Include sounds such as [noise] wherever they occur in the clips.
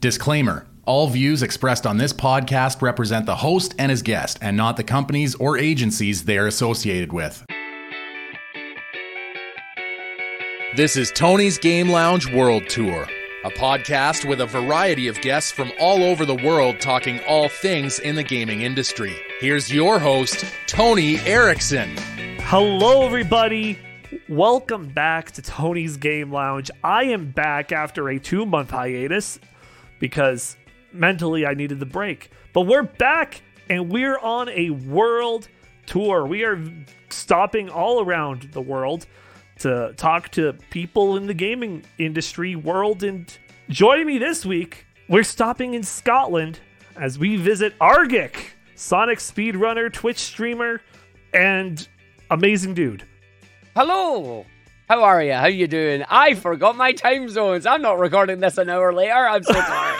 Disclaimer All views expressed on this podcast represent the host and his guest, and not the companies or agencies they are associated with. This is Tony's Game Lounge World Tour, a podcast with a variety of guests from all over the world talking all things in the gaming industry. Here's your host, Tony Erickson. Hello, everybody. Welcome back to Tony's Game Lounge. I am back after a two month hiatus because mentally I needed the break. But we're back and we're on a world tour. We are stopping all around the world to talk to people in the gaming industry world. And joining me this week, we're stopping in Scotland as we visit Argick, Sonic speedrunner, Twitch streamer, and amazing dude. Hello. How are you? How you doing? I forgot my time zones. I'm not recording this an hour later. I'm so sorry.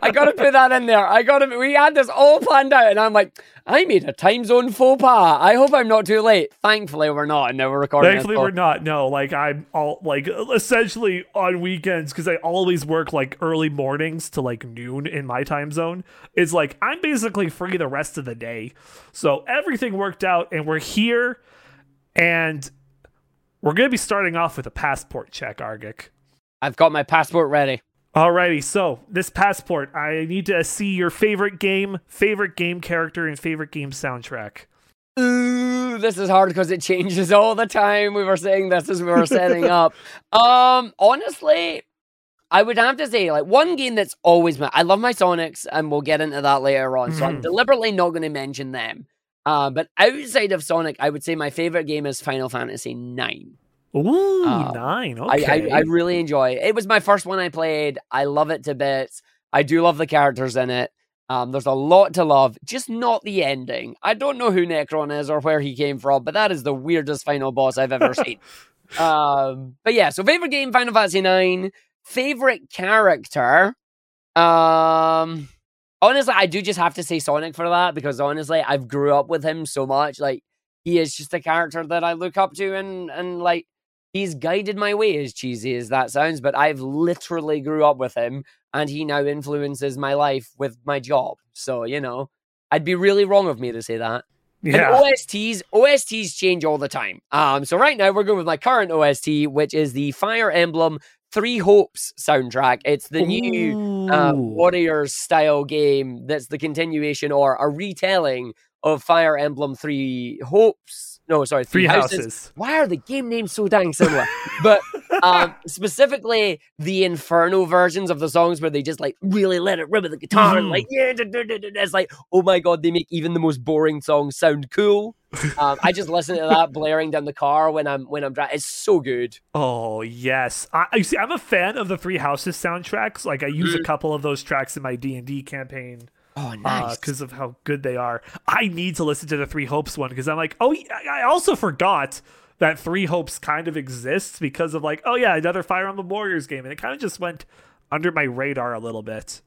I gotta put that in there. I gotta. We had this all planned out, and I'm like, I made a time zone faux pas. I hope I'm not too late. Thankfully, we're not, and now we're recording. Thankfully, we're not. No, like I'm all like essentially on weekends because I always work like early mornings to like noon in my time zone. It's like I'm basically free the rest of the day, so everything worked out, and we're here, and we're gonna be starting off with a passport check, Argick. I've got my passport ready. Alrighty, so this passport, I need to see your favorite game, favorite game character, and favorite game soundtrack. Ooh, this is hard because it changes [laughs] all the time. We were saying this as we were setting [laughs] up. Um, honestly, I would have to say, like, one game that's always my I love my Sonics, and we'll get into that later on. So I'm Mhm. deliberately not going to mention them. Uh, but outside of Sonic, I would say my favorite game is Final Fantasy IX. Ooh, Uh, nine. I, Okay. I, I really enjoy it. It was my first one I played. I love it to bits. I do love the characters in it. Um, there's a lot to love, just not the ending. I don't know who Necron is or where he came from, but that is the weirdest final boss I've ever seen. [laughs] um, but yeah, so favorite game, Final Fantasy Nine. Favorite character, um, honestly, I do just have to say Sonic for that because honestly, I've grew up with him so much. Like he is just a character that I look up to, and and like he's guided my way as cheesy as that sounds but i've literally grew up with him and he now influences my life with my job so you know i'd be really wrong of me to say that yeah. and osts osts change all the time um so right now we're going with my current ost which is the fire emblem three hopes soundtrack. It's the new uh, warriors style game that's the continuation or a retelling of fire emblem three hopes no sorry Three houses. why are the game names so dang similar? but um, [laughs] specifically the Inferno versions of the songs where they just like really let it rip with the guitar and like yeah, da, da, da, it's like oh my god, they make even the most boring songs sound cool. Um, I just listen to that blaring down the car when I'm when I'm driving. It's so good. Oh yes, I, I see. I'm a fan of the Three Houses soundtracks. Like I use Mm. a couple of those tracks in my D and D campaign Oh nice. because of how good they are. I need to listen to the Three Hopes one because I'm like, oh, I also forgot that Three Hopes kind of exists because of like, oh yeah, another Fire Emblem Warriors game, and it kind of just went under my radar a little bit.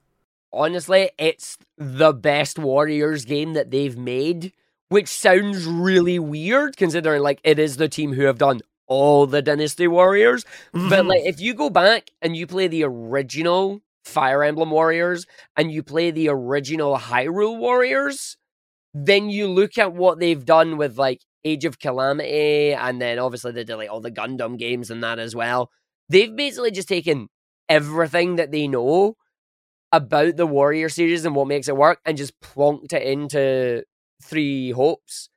Honestly, it's the best Warriors game that they've made, which sounds really weird considering like it is the team who have done all the Dynasty Warriors. But Mhm. like if you go back and you play the original Fire Emblem Warriors and you play the original Hyrule Warriors, then you look at what they've done with like Age of Calamity and then obviously they did like all the Gundam games and that as well. They've basically just taken everything that they know about the Warrior series and what makes it work and just plonked it into Three Hopes.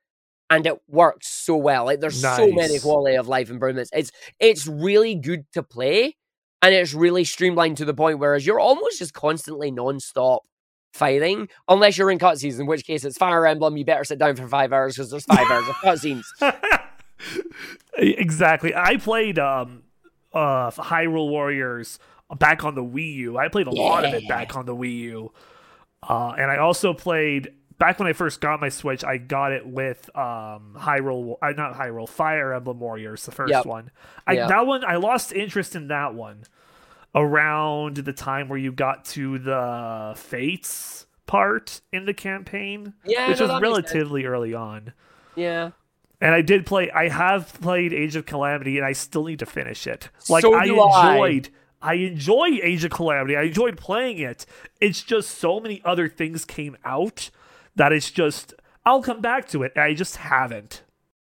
And it works so well. Like there's so many quality of life improvements. It's it's really good to play and it's really streamlined to the point whereas you're almost just constantly non-stop fighting unless you're in cutscenes, in which case it's Fire Emblem, you better sit down for five hours because there's five hours of [laughs] cutscenes. exactly. I played um uh Hyrule Warriors back on the Wii U. I played a lot of it back on the Wii U. Uh and I also played back when I first got my Switch, I got it with um Hyrule uh, not Hyrule, Fire Emblem Warriors, the first Yep. one. I Yep. that one I lost interest in that one around the time where you got to the Fates part in the campaign, Yeah, which no, was that makes sense. relatively early on. Yeah. And I did play. I have played Age of Calamity, and I still need to finish it. Like So I do I. enjoyed I enjoy Age of Calamity. I enjoyed playing it. It's just so many other things came out that it's just I'll come back to it. I just haven't.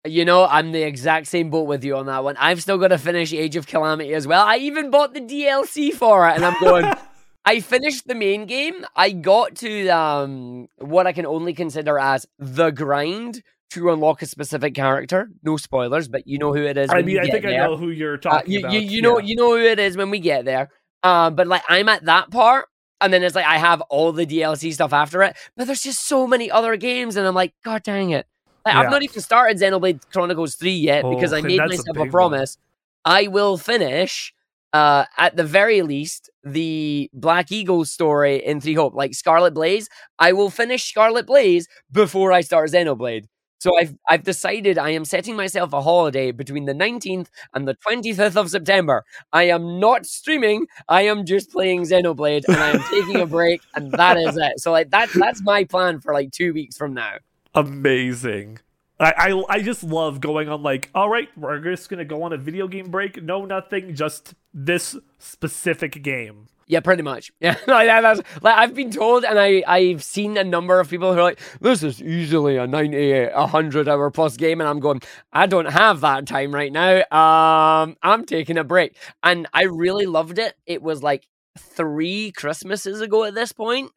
You know, I'm the exact same boat with you on that one. I've still got to finish Age of Calamity as well. I even bought the DLC for it, and I'm going. [laughs] I finished the main game. I got to um what I can only consider as the grind to unlock a specific character. No spoilers, but you know who it is. I mean, I think there. I know who you're talking uh, you, about. You, you know, yeah. you know who it is when we get there. Um, but like I'm at that part, and then it's like I have all the DLC stuff after it. But there's just so many other games, and I'm like, God dang it! Like, Yeah. I've not even started Xenoblade Chronicles Three yet because Oh, I [laughs] made that's a myself a, big one. promise. I will finish. Uh, at the very least, the Black Eagle story in Three Hope, like Scarlet Blaze, I will finish Scarlet Blaze before I start Xenoblade. So I've I've decided I am setting myself a holiday between the 19th and the 25th of September. I am not streaming. I am just playing Xenoblade and I am taking a break and that is [laughs] it. So like that that's my plan for like 2 weeks from now. Amazing. I, I I just love going on like, all right, we're just gonna go on a video game break. No, nothing, just this specific game. Yeah, pretty much. [laughs] Yeah, like, that- that's, like I've been told, and I I've seen a number of people who are like, "This is easily a ninety, a hundred hour plus game," and I'm going, "I don't have that time right now. Um, I'm taking a break," and I really loved it. It was like three Christmases ago at this point.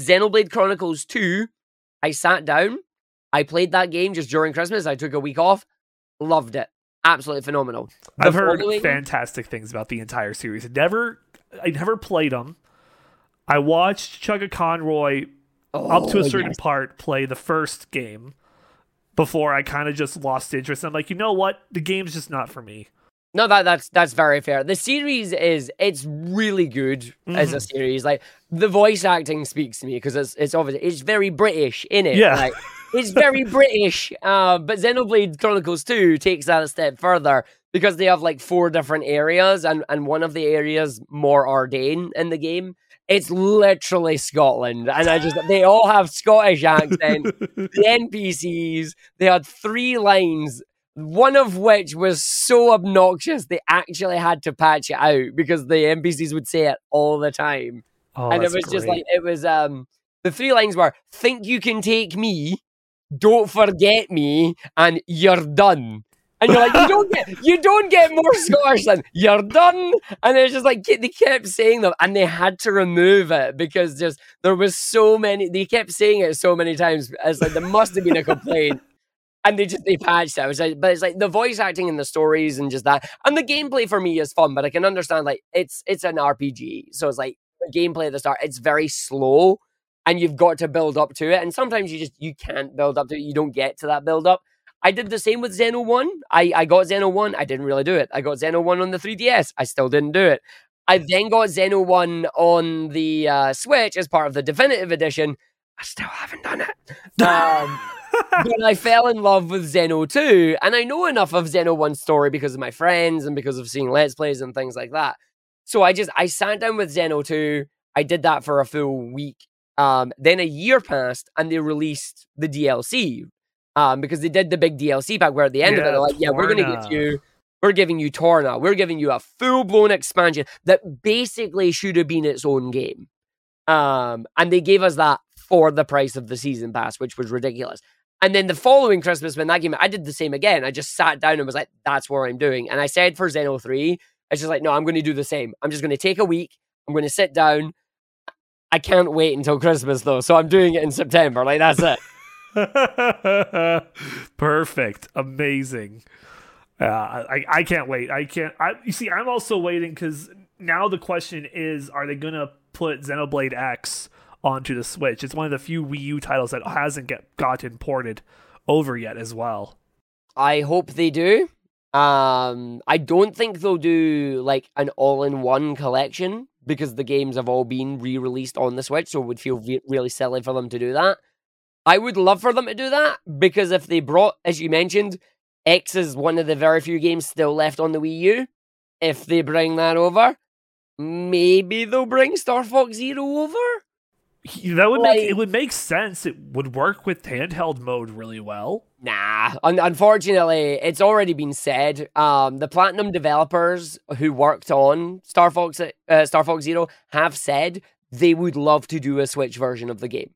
Xenoblade Chronicles Two. I sat down, I played that game just during Christmas. I took a week off, loved it, absolutely phenomenal. The I've heard following- fantastic things about the entire series. I never I never played them. I watched Chuggaaconroy up to a Oh, certain yes. part play the first game before I kind of just lost interest. I'm like, you know what? The game's just not for me. No, that that's that's very fair. The series is it's really good as Mm-hmm. a series. Like the voice acting speaks to me because it's it's obviously it's very British in it. Yeah. like, it's very British. Uh, but Xenoblade Chronicles Two takes that a step further because they have like four different areas, and and one of the areas Mor Ardain in the game. It's literally Scotland, and I just they all have Scottish accent. the [laughs] NPCs they had three lines one of which was so obnoxious they actually had to patch it out because the NPCs would say it all the time. Oh, and it that's was just like it was um the three lines were think you can take me, don't forget me, and you're done. And you're like, you don't get you don't get more [laughs] Scottish than you're done. And it's just like they kept saying them and they had to remove it because just there was so many they kept saying it so many times. It's like there must have been a complaint [laughs] and they just they patched it. Like, but it's like the voice acting and the stories and just that, and the gameplay for me is fun. But I can understand like it's it's an RPG, so it's like the gameplay at the start. It's very slow, and you've got to build up to it. And sometimes you just you can't build up to it. You don't get to that build up. I did the same with Xeno One. I I got Xeno One. I didn't really do it. I got Xeno One on the 3DS. I still didn't do it. I then got Xeno One on the uh, Switch as part of the definitive edition. I still haven't done it. [laughs] Um, but I fell in love with Xeno 2, and I know enough of Xeno 1's story because of my friends and because of seeing Let's Plays and things like that. So I just I sat down with Xeno 2. I did that for a full week. Um, then a year passed, and they released the DLC. Um, because they did the big DLC pack where at the end of it, they're like, yeah, we're gonna give you we're giving you Torna. We're giving you a full blown expansion that basically should have been its own game. Um, and they gave us that for the price of the season pass, which was ridiculous. And then the following Christmas, when that came out, I did the same again. I just sat down and was like, that's what I'm doing. And I said for Xeno 3, I was just like, no, I'm going to do the same. I'm just going to take a week. I'm going to sit down. I can't wait until Christmas, though. So I'm doing it in September. Like, that's it. [laughs] Perfect. Amazing. Uh, I, I can't wait. I can't. I, you see, I'm also waiting because now the question is are they going to put Xenoblade X onto the Switch? It's one of the few Wii U titles that hasn't get gotten ported over yet as well. I hope they do. Um, I don't think they'll do like an all-in-one collection because the games have all been re-released on the Switch, so it would feel re- really silly for them to do that. I would love for them to do that because if they brought, as you mentioned, X is one of the very few games still left on the Wii U. If they bring that over, maybe they'll bring Star Fox Zero over. That would make it would make sense. It would work with handheld mode really well. Nah, un- unfortunately, it's already been said. Um, the Platinum developers who worked on Star Fox, uh, Star Fox Zero have said they would love to do a Switch version of the game.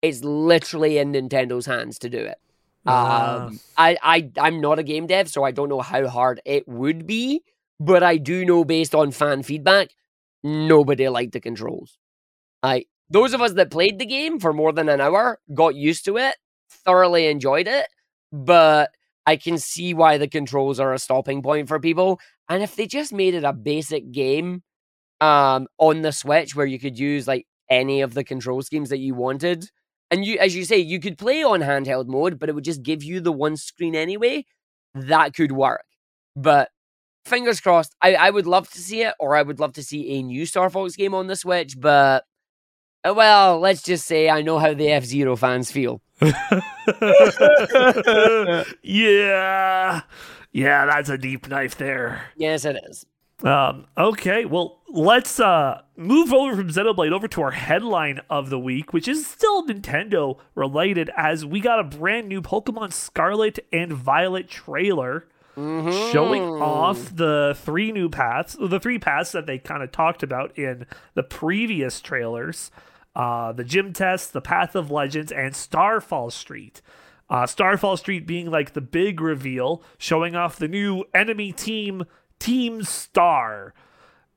It's literally in Nintendo's hands to do it. Um, I, I, I'm not a game dev, so I don't know how hard it would be, but I do know based on fan feedback, nobody liked the controls. I, those of us that played the game for more than an hour got used to it, thoroughly enjoyed it, but I can see why the controls are a stopping point for people. And if they just made it a basic game um, on the Switch where you could use like any of the control schemes that you wanted, and you, as you say, you could play on handheld mode, but it would just give you the one screen anyway. That could work, but fingers crossed. I, I would love to see it, or I would love to see a new Star Fox game on the Switch. But well, let's just say I know how the F Zero fans feel. [laughs] yeah. Yeah, that's a deep knife there. Yes, it is. Um, okay, well, let's uh, move over from Xenoblade over to our headline of the week, which is still Nintendo related, as we got a brand new Pokemon Scarlet and Violet trailer showing Mhm. off the three new paths, the three paths that they kind of talked about in the previous trailers uh, the Gym Test, the Path of Legends, and Starfall Street. Uh, Starfall Street being like the big reveal, showing off the new enemy team, Team Star,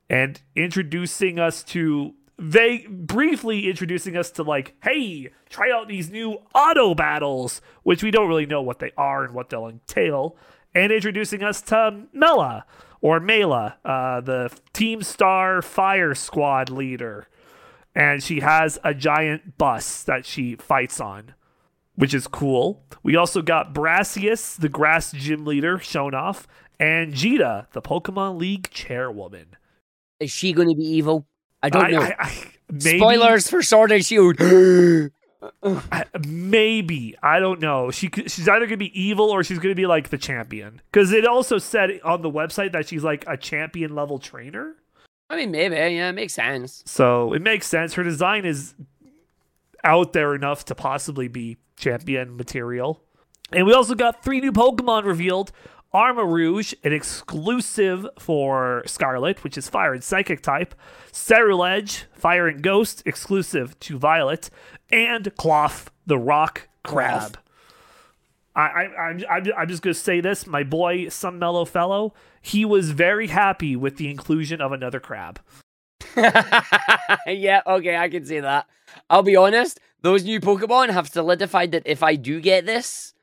and introducing us to they briefly introducing us to like, hey, try out these new auto battles, which we don't really know what they are and what they'll entail, and introducing us to Mela or Mela, uh, the Team Star Fire Squad leader, and she has a giant bus that she fights on which is cool. We also got Brassius, the grass gym leader, shown off, and Geeta, the Pokemon League chairwoman. Is she going to be evil? I don't know. I, I, maybe, Spoilers for Sword and Shield. [gasps] Maybe I don't know. She she's either gonna be evil or she's gonna be like the champion. Because it also said on the website that she's like a champion level trainer. I mean, maybe. Yeah, it makes sense. So it makes sense. Her design is out there enough to possibly be champion material. And we also got three new Pokemon revealed. Armarouge, an exclusive for Scarlet, which is Fire and Psychic type. Ceruledge, Fire and Ghost, exclusive to Violet. And Klawf, the Rock Crab. I, I, I'm, I'm, I'm just going to say this. My boy, some mellow fellow, he was very happy with the inclusion of another crab. [laughs] yeah, okay, I can see that. I'll be honest, those new Pokemon have solidified that if I do get this,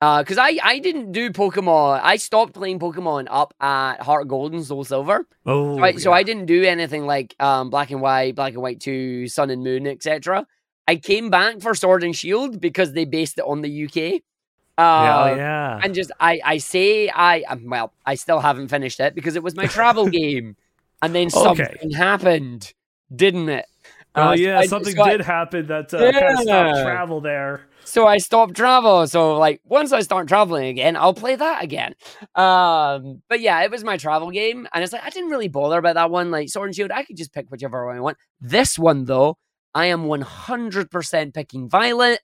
because I, I didn't do Pokemon, I stopped playing Pokemon up at Heart Gold and Soul Silver. Oh, Right, so yeah. I didn't do anything like um, Black and White, Black and White 2, Sun and Moon, etc. I came back for Sword and Shield because they based it on the UK. Yeah, Uh, oh, yeah. and just I I say I um, well I still haven't finished it because it was my travel [laughs] game, and then Okay. something happened, didn't it? Oh Uh, yeah, something so I- did happen that uh, kind of stopped travel there. So I stopped travel. So like once I start traveling again, I'll play that again. Um, but yeah, it was my travel game, and it's like I didn't really bother about that one. Like Sword and Shield, I could just pick whichever one I want. This one though, I am one hundred percent picking Violet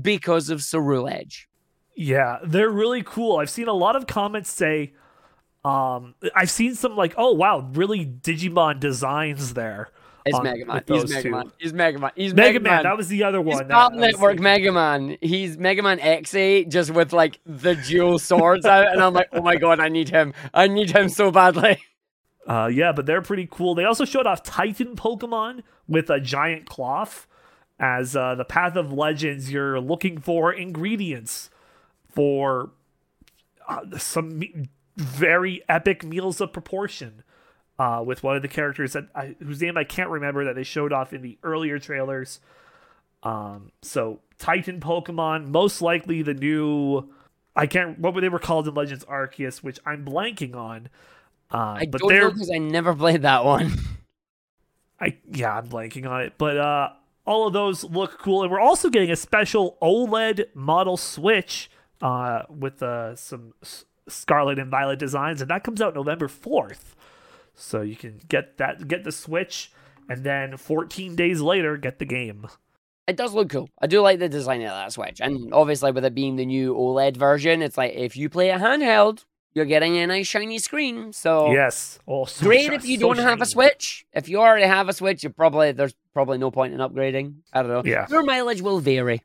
because of Ceruledge. Yeah, they're really cool. I've seen a lot of comments say, um, I've seen some like, oh wow, really Digimon designs there. It's on- Mega Man. He's those Mega. Man. He's Mega Man. He's Mega Man, that was the other He's one. that Battle Network thinking. Mega Man. He's Mega Man X8 just with like the dual swords out, and I'm like, oh my god, I need him. I need him so badly. [laughs] Uh, yeah, but they're pretty cool. They also showed off Titan Pokemon with a giant Klawf. As uh, the Path of Legends, you're looking for ingredients for uh, some me- very epic meals of proportion. Uh, with one of the characters that I, whose name I can't remember that they showed off in the earlier trailers. Um, so Titan Pokemon, most likely the new. I can't. What were they were called in Legends Arceus, which I'm blanking on. Uh, I but don't they're know because I never played that one. [laughs] I yeah, I'm blanking on it, but uh, all of those look cool, and we're also getting a special OLED model Switch uh, with uh, some S- Scarlet and Violet designs, and that comes out November fourth. So you can get that, get the Switch, and then 14 days later, get the game. It does look cool. I do like the design of that Switch. And obviously, with it being the new OLED version, it's like if you play a handheld, you're getting a nice shiny screen. So Yes. Oh, so great shi- if you so don't have a. Switch. If you already have a Switch, you probably there's probably no point in upgrading. I don't know. Yeah. Your mileage will vary.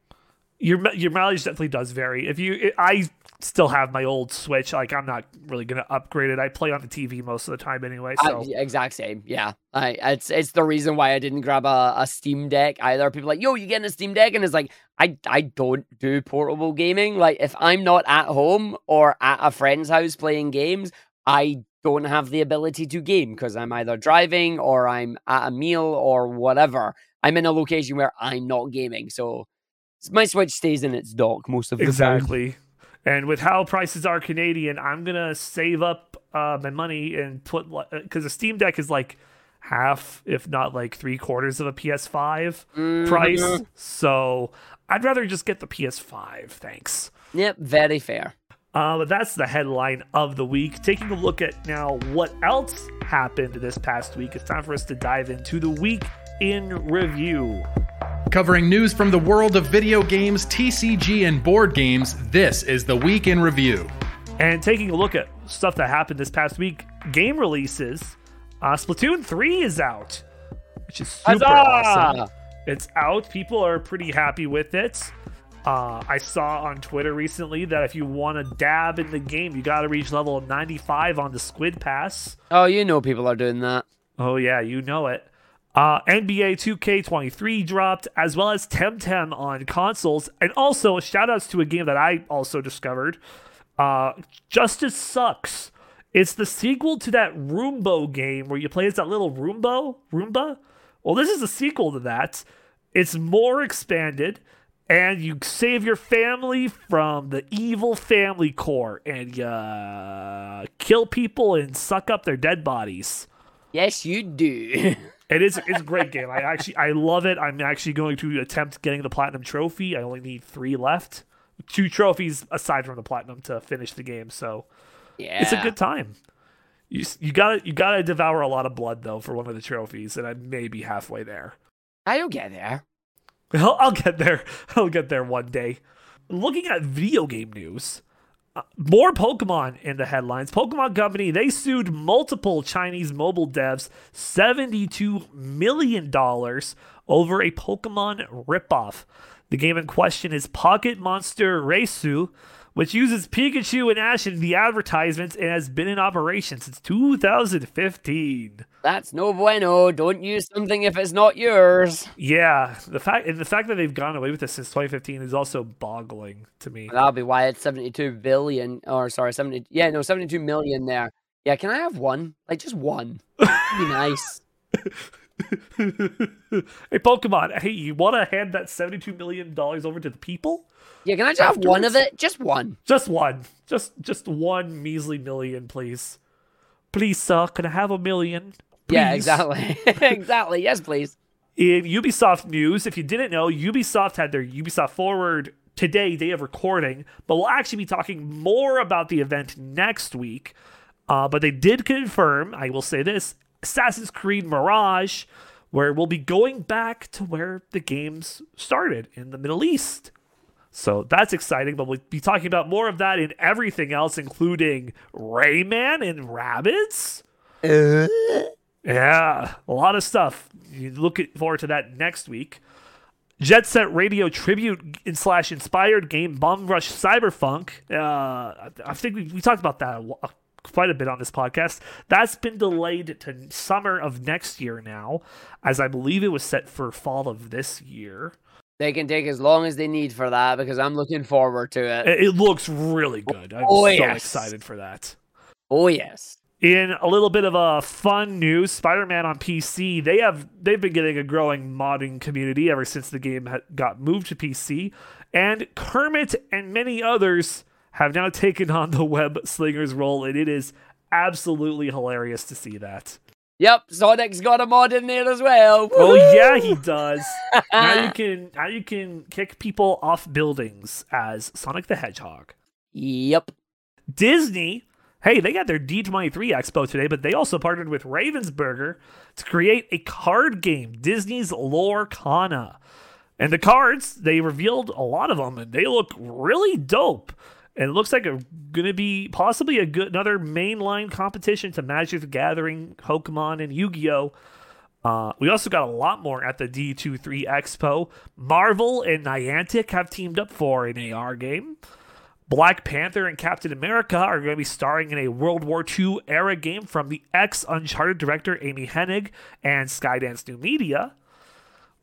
Your your mileage definitely does vary. If you, I still have my old Switch. Like I'm not really gonna upgrade it. I play on the TV most of the time anyway. I- So exact same. Yeah. I, it's it's the reason why I didn't grab a, a Steam Deck either. People are like, yo, you getting a Steam Deck? And it's like, I I don't do portable gaming. Like if I'm not at home or at a friend's house playing games, I don't have the ability to game because I'm either driving or I'm at a meal or whatever. I'm in a location where I'm not gaming. So my Switch stays in its dock most of the time. exactly. And with how prices are Canadian, I'm gonna save up uh, my money and put because the Steam Deck is like half, if not like three quarters of a PS5 price. Mhm. So I'd rather just get the PS5. Thanks. Yep, very fair. Uh, but that's the headline of the week. Taking a look at now what else happened this past week. It's time for us to dive into the week in review. Covering news from the world of video games, TCG, and board games, this is the Week in Review. And taking a look at stuff that happened this past week, game releases. Uh, Splatoon 3 is out, which is super awesome. It's out. People are pretty happy with it. Uh, I saw on Twitter recently that if you want to dab in the game, you got to reach level 95 on the Squid Pass. Oh, you know people are doing that. Oh yeah, you know it. Uh, NBA 2K23 dropped, as well as Temtem on consoles, and also shout outs to a game that I also discovered. Uh, Justice Sucks. It's the sequel to that Roombo game where you play as that little Roombo Roomba. Well, this is a sequel to that. It's more expanded, and you save your family from the evil family core, and you uh, kill people and suck up their dead bodies. Yes, you do. [laughs] It is it's a great game. I actually I love it. I'm actually going to attempt getting the platinum trophy. I only need three left. Two trophies aside from the platinum to finish the game. So yeah. it's a good time. You you gotta you gotta devour a lot of blood though for one of the trophies, and I may be halfway there. I'll get there. [laughs] I'll, I'll get there. [laughs] I'll get there one day. Looking at video game news, uh, more Pokemon in the headlines. Pokemon Company they sued multiple Chinese mobile devs seventy-two million dollars over a Pokemon ripoff. The game in question is Pocket Monster Reisu, which uses Pikachu and Ash in the advertisements and has been in operation since 2015. That's no bueno. Don't use something if it's not yours. Yeah, the fact the fact that they've gone away with this since 2015 is also boggling to me. That'll be why it's 72 billion. Or sorry, 70. Yeah, no, 72 million there. Yeah, can I have one? Like just one. That'd be nice. [laughs] hey, Pokemon, hey, you want to hand that 72 million dollars over to the people? Yeah, can I just have one of it? Just one. Just one, just just one measly million, please. Please, sir, can I have a million? Yeah, exactly. [laughs] exactly. Yes, please. In Ubisoft news, if you didn't know, Ubisoft had their Ubisoft Forward today, day of recording, but we'll actually be talking more about the event next week. Uh, but they did confirm, I will say this Assassin's Creed Mirage, where we'll be going back to where the games started in the Middle East. So that's exciting, but we'll be talking about more of that in everything else, including Rayman and Rabbids. Yeah, a lot of stuff. You look forward to that next week. Jet Set Radio tribute in slash inspired game Bomb Rush Cyberpunk. Uh, I- think we, we talked about that quite a bit on this podcast. That's been delayed to summer of next year now, as I believe it was set for fall of this year. They can take as long as they need for that because I'm looking forward to it. It, it looks really good. I'm Oh, so yes. excited for that. Oh yes. In a little bit of a fun news, Spider-Man on PC, they have they've been getting a growing modding community ever since the game got moved to PC, and Kermit and many others have now taken on the web slingers role, and it is absolutely hilarious to see that. Yep, Sonic's got a mod in there as well. Oh Woohoo! yeah, he does. [laughs] now you can now you can kick people off buildings as Sonic the Hedgehog. Yep. Disney, hey, they got their D23 Expo today, but they also partnered with Ravensburger to create a card game, Disney's Lorcana. And the cards, they revealed a lot of them, and they look really dope. And it looks like a going to be possibly a good another mainline competition to Magic the Gathering, Pokemon, and Yu Gi Oh. Uh, we also got a lot more at the D23 Expo. Marvel and Niantic have teamed up for an AR game. Black Panther and Captain America are going to be starring in a World War II era game from the ex Uncharted director Amy Hennig and Skydance New Media.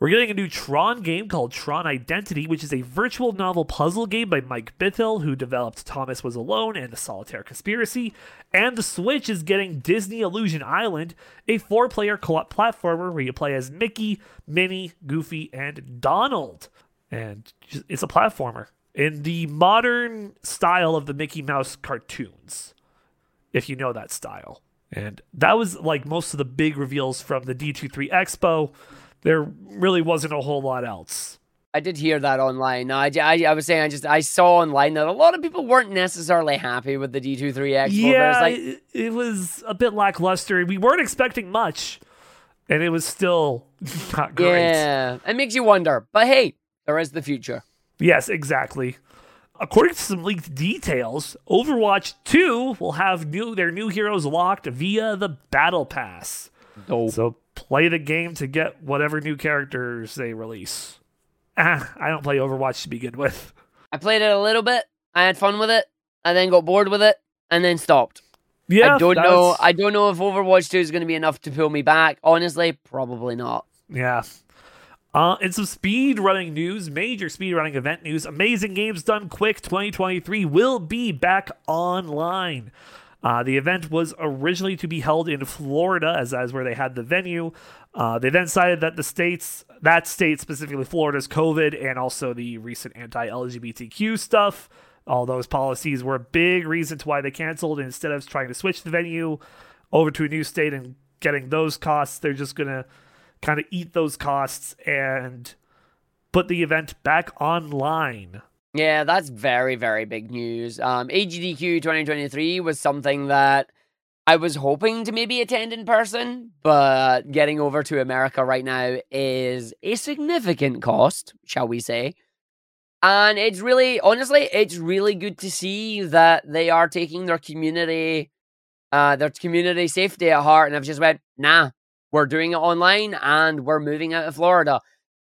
We're getting a new Tron game called Tron Identity, which is a virtual novel puzzle game by Mike Bithell, who developed Thomas Was Alone and The Solitaire Conspiracy. And the Switch is getting Disney Illusion Island, a four player co op platformer where you play as Mickey, Minnie, Goofy, and Donald. And it's a platformer in the modern style of the Mickey Mouse cartoons, if you know that style. And that was like most of the big reveals from the D23 Expo there really wasn't a whole lot else. I did hear that online. I, I, I was saying I just I saw online that a lot of people weren't necessarily happy with the D23 Expo. Yeah, like, it, it was a bit lackluster. We weren't expecting much, and it was still [laughs] not great. Yeah, it makes you wonder. But hey, there is the future. Yes, exactly. According to some leaked details, Overwatch 2 will have new their new heroes locked via the Battle Pass. Dope. So play the game to get whatever new characters they release. Ah, I don't play Overwatch to begin with. I played it a little bit. I had fun with it. I then got bored with it and then stopped. Yeah, I don't know. I don't know if Overwatch 2 is going to be enough to pull me back. Honestly, probably not. Yeah. Uh, in some speed running news, major speed running event news, Amazing Games Done Quick 2023 will be back online. Uh, the event was originally to be held in Florida, as as where they had the venue. Uh, they then decided that the states, that state specifically Florida's COVID and also the recent anti-LGBTQ stuff, all those policies were a big reason to why they canceled. instead of trying to switch the venue over to a new state and getting those costs, they're just gonna kind of eat those costs and put the event back online. Yeah, that's very, very big news. Um, AGDQ 2023 was something that I was hoping to maybe attend in person, but getting over to America right now is a significant cost, shall we say. And it's really, honestly, it's really good to see that they are taking their community, uh, their community safety at heart, and have just went, nah, we're doing it online and we're moving out of Florida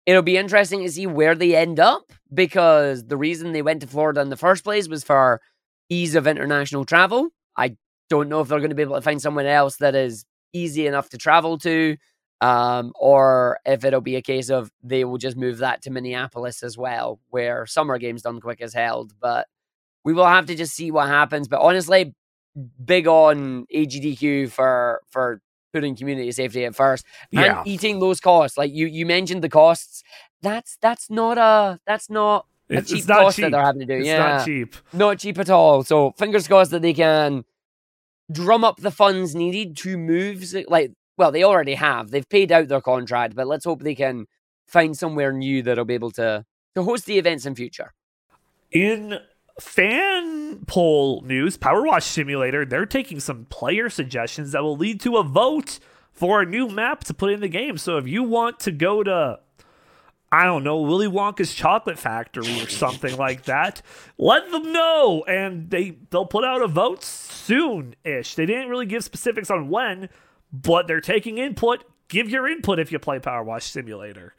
it'll be interesting to see where they end up because the reason they went to Florida in the first place was for ease of international travel. I don't know if they're going to be able to find someone else that is easy enough to travel to, um, or if it'll be a case of they will just move that to Minneapolis as well, where Summer Games Done Quick is held. But we will have to just see what happens. But honestly, big on AGDQ for for putting community safety at first and Yeah. eating those costs. Like you you mentioned the costs. That's that's not a that's not a It's, cheap it's not cost cheap. that they're having to do. It's yeah, not cheap. not cheap at all. So fingers crossed that they can drum up the funds needed to move. Like, well, they already have. They've paid out their contract, but let's hope they can find somewhere new that'll be able to to host the events in future. In fan poll news, Power Simulator, they're taking some player suggestions that will lead to a vote for a new map to put in the game. So if you want to go to I don't know, Willy Wonka's chocolate factory or something like that, let them know and they they'll put out a vote soon-ish. They didn't really give specifics on when, but they're taking input. Give your input if you play Power Simulator.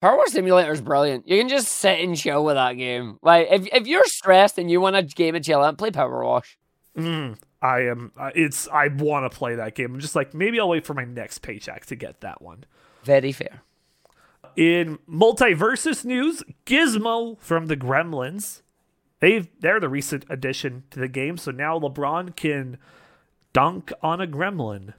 Power Wash Simulator is brilliant. You can just sit and chill with that game. Like, if if you're stressed and you want a game of chill out, play Power Wash. Mm, I am. Uh, it's. I want to play that game. I'm just like maybe I'll wait for my next paycheck to get that one. Very fair. In multiversus news, Gizmo from the Gremlins, they they're the recent addition to the game. So now LeBron can dunk on a Gremlin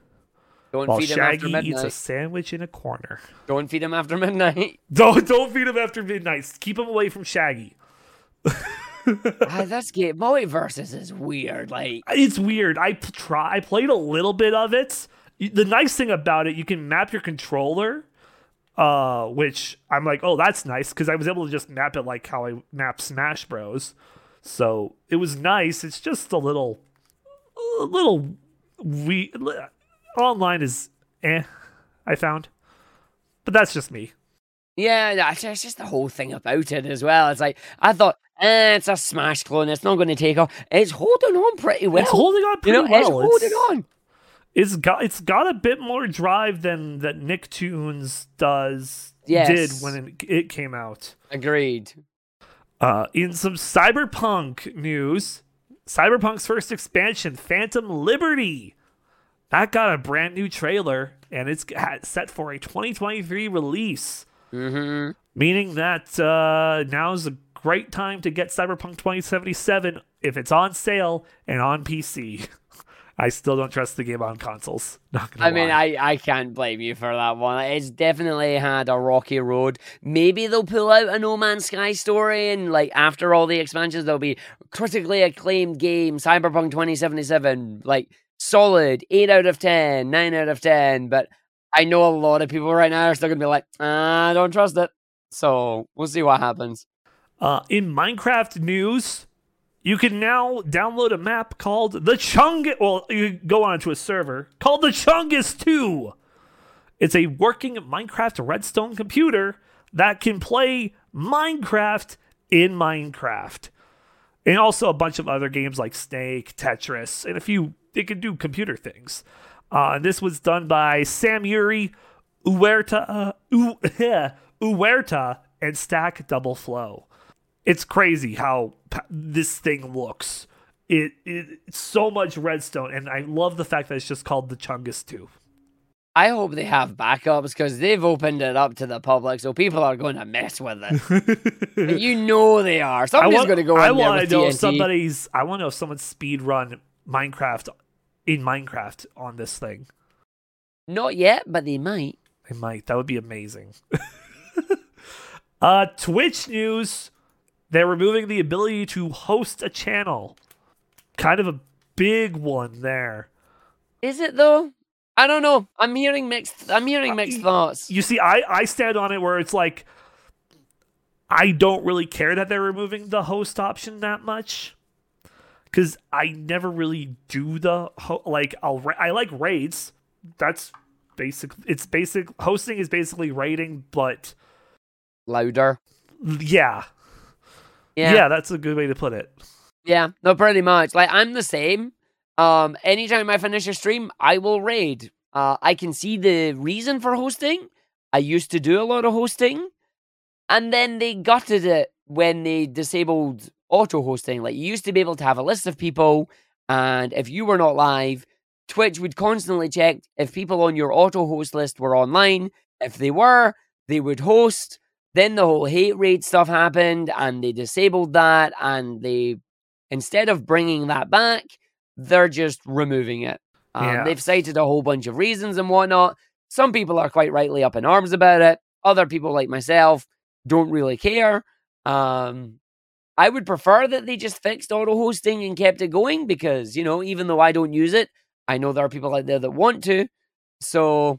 Don't while feed him after Shaggy eats a sandwich in a corner. Don't feed him after midnight. [laughs] Don't don't feed him after midnight. Keep him away from Shaggy. [laughs] ah, that's game. MultiVersus is weird. Like, It's weird. I try. I played a little bit of it. The nice thing about it, you can map your controller, uh, which I'm like, oh, that's nice because I was able to just map it like how I map Smash Bros. So it was nice. It's just a little, a little we online is eh. I found, but that's just me. Yeah, that's it's just the whole thing about it as well. It's like I thought, eh, it's a Smash clone. It's not going to take off. It's holding on pretty well. It's holding on you know, well. it's holding on. It's got it's got a bit more drive than that Nicktoons does Yes. did when it, it came out. Agreed. Uh, in some cyberpunk news, Cyberpunk's first expansion, Phantom Liberty, that got a brand new trailer and it's set for a 2023 release, hmm meaning that uh, now's a great time to get Cyberpunk 2077 if it's on sale and on PC. [laughs] I still don't trust the game on consoles. I mean, lie. I, I can't blame you for that one. It's definitely had a rocky road. Maybe they'll pull out a No Man's Sky story, and like after all the expansions, there'll be critically acclaimed game, Cyberpunk 2077, like solid eight out of ten, nine out of ten. But I know a lot of people right now are still gonna be like, "Ah, I don't trust it. So we'll see what happens. Uh, in Minecraft news, you can now download a map called the Chung. Well, you go onto a server called the Chungus 2. It's a working Minecraft Redstone computer that can play Minecraft in Minecraft. And also a bunch of other games like Snake, Tetris, and a few. It can do computer things. Uh, and this was done by sammyuri, Uerta, uh, U- [laughs] Uerta, and StackDoubleFlow it's crazy how this thing looks. It, it it's so much redstone, and I love the fact that it's just called the Chungus 2. I hope they have backups because they've opened it up to the public, so people are going to mess with it. [laughs] you know they are. Somebody's going to go I want to know if TNT. somebody's. I want to know if someone speed run Minecraft in Minecraft on this thing. Not yet, but they might. They might. That would be amazing. [laughs] uh, Twitch news. They're removing the ability to host a channel. Kind of a big one there. Is it though? I don't know. I'm hearing mixed. I'm Uh, hearing mixed thoughts. You see, I, I stand on it where it's like I don't really care that they're removing the host option that much because I never really do the ho- like I'll ra- I like raids. That's basic. It's basic hosting is basically raiding, but Louder. yeah, Yeah. yeah, that's a good way to put it. Yeah. No, pretty much. Like I'm the same. Um, anytime I finish a stream, I will raid. Uh, I can see the reason for hosting. I used to do a lot of hosting, and then they gutted it when they disabled auto hosting. Like you used to be able to have a list of people, and if you were not live, Twitch would constantly check if people on your auto host list were online. If they were, they would host. Then the whole hate raid stuff happened, and they disabled that, and they instead of bringing that back, they're just removing it. Um, Yeah. They've cited a whole bunch of reasons and whatnot. Some people are quite rightly up in arms about it. Other people, like myself, don't really care. Um, I would prefer that they just fixed auto hosting and kept it going because, you know, even though I don't use it, I know there are people out there that want to. So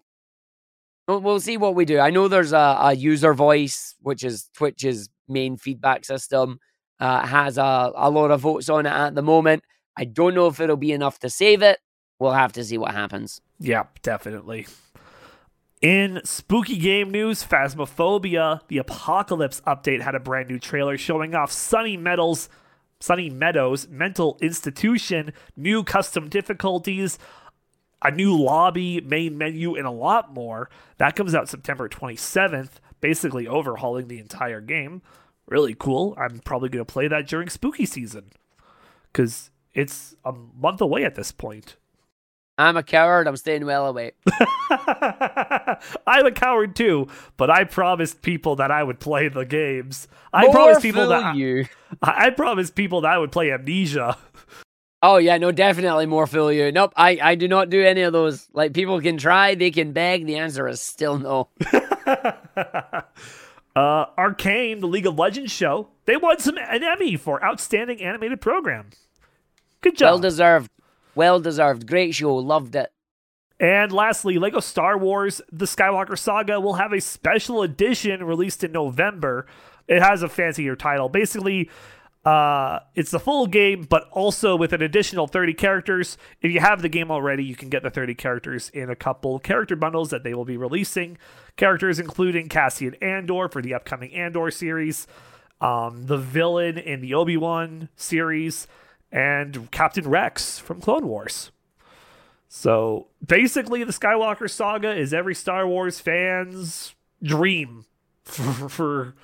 we'll, see what we do. I know there's a, a user voice, which is Twitch's main feedback system, uh, has a, a lot of votes on it at the moment. I don't know if it'll be enough to save it. We'll have to see what happens. Yeah, definitely. In spooky game news, Phasmophobia, the Apocalypse update had a brand new trailer showing off Sunny Meadows, Sunny Meadows mental institution, new custom difficulties, a new lobby, main menu, and a lot more. That comes out September 27th, basically overhauling the entire game. Really cool. I'm probably going to play that during spooky season because it's a month away at this point. I'm a coward. I'm staying well away. [laughs] I'm a coward too, but I promised people that I would play the games. I More promised people that you. I, I promised people that I would play Amnesia. Oh yeah, no, definitely more fool you. Nope, I, I do not do any of those. Like people can try, they can beg. The answer is still no. [laughs] uh, Arcane, the League of Legends show, they won some an Emmy for outstanding animated program. Good job. Well deserved. Well deserved. Great show. Loved it. And lastly, Lego Star Wars The Skywalker Saga will have a special edition released in November. It has a fancier title. Basically, Uh, it's the full game, but also with an additional 30 characters. If you have the game already, you can get the 30 characters in a couple character bundles that they will be releasing. Characters including Cassian Andor for the upcoming Andor series, um, the villain in the Obi Wan series, and Captain Rex from Clone Wars. So basically, the Skywalker saga is every Star Wars fan's dream for, [laughs] for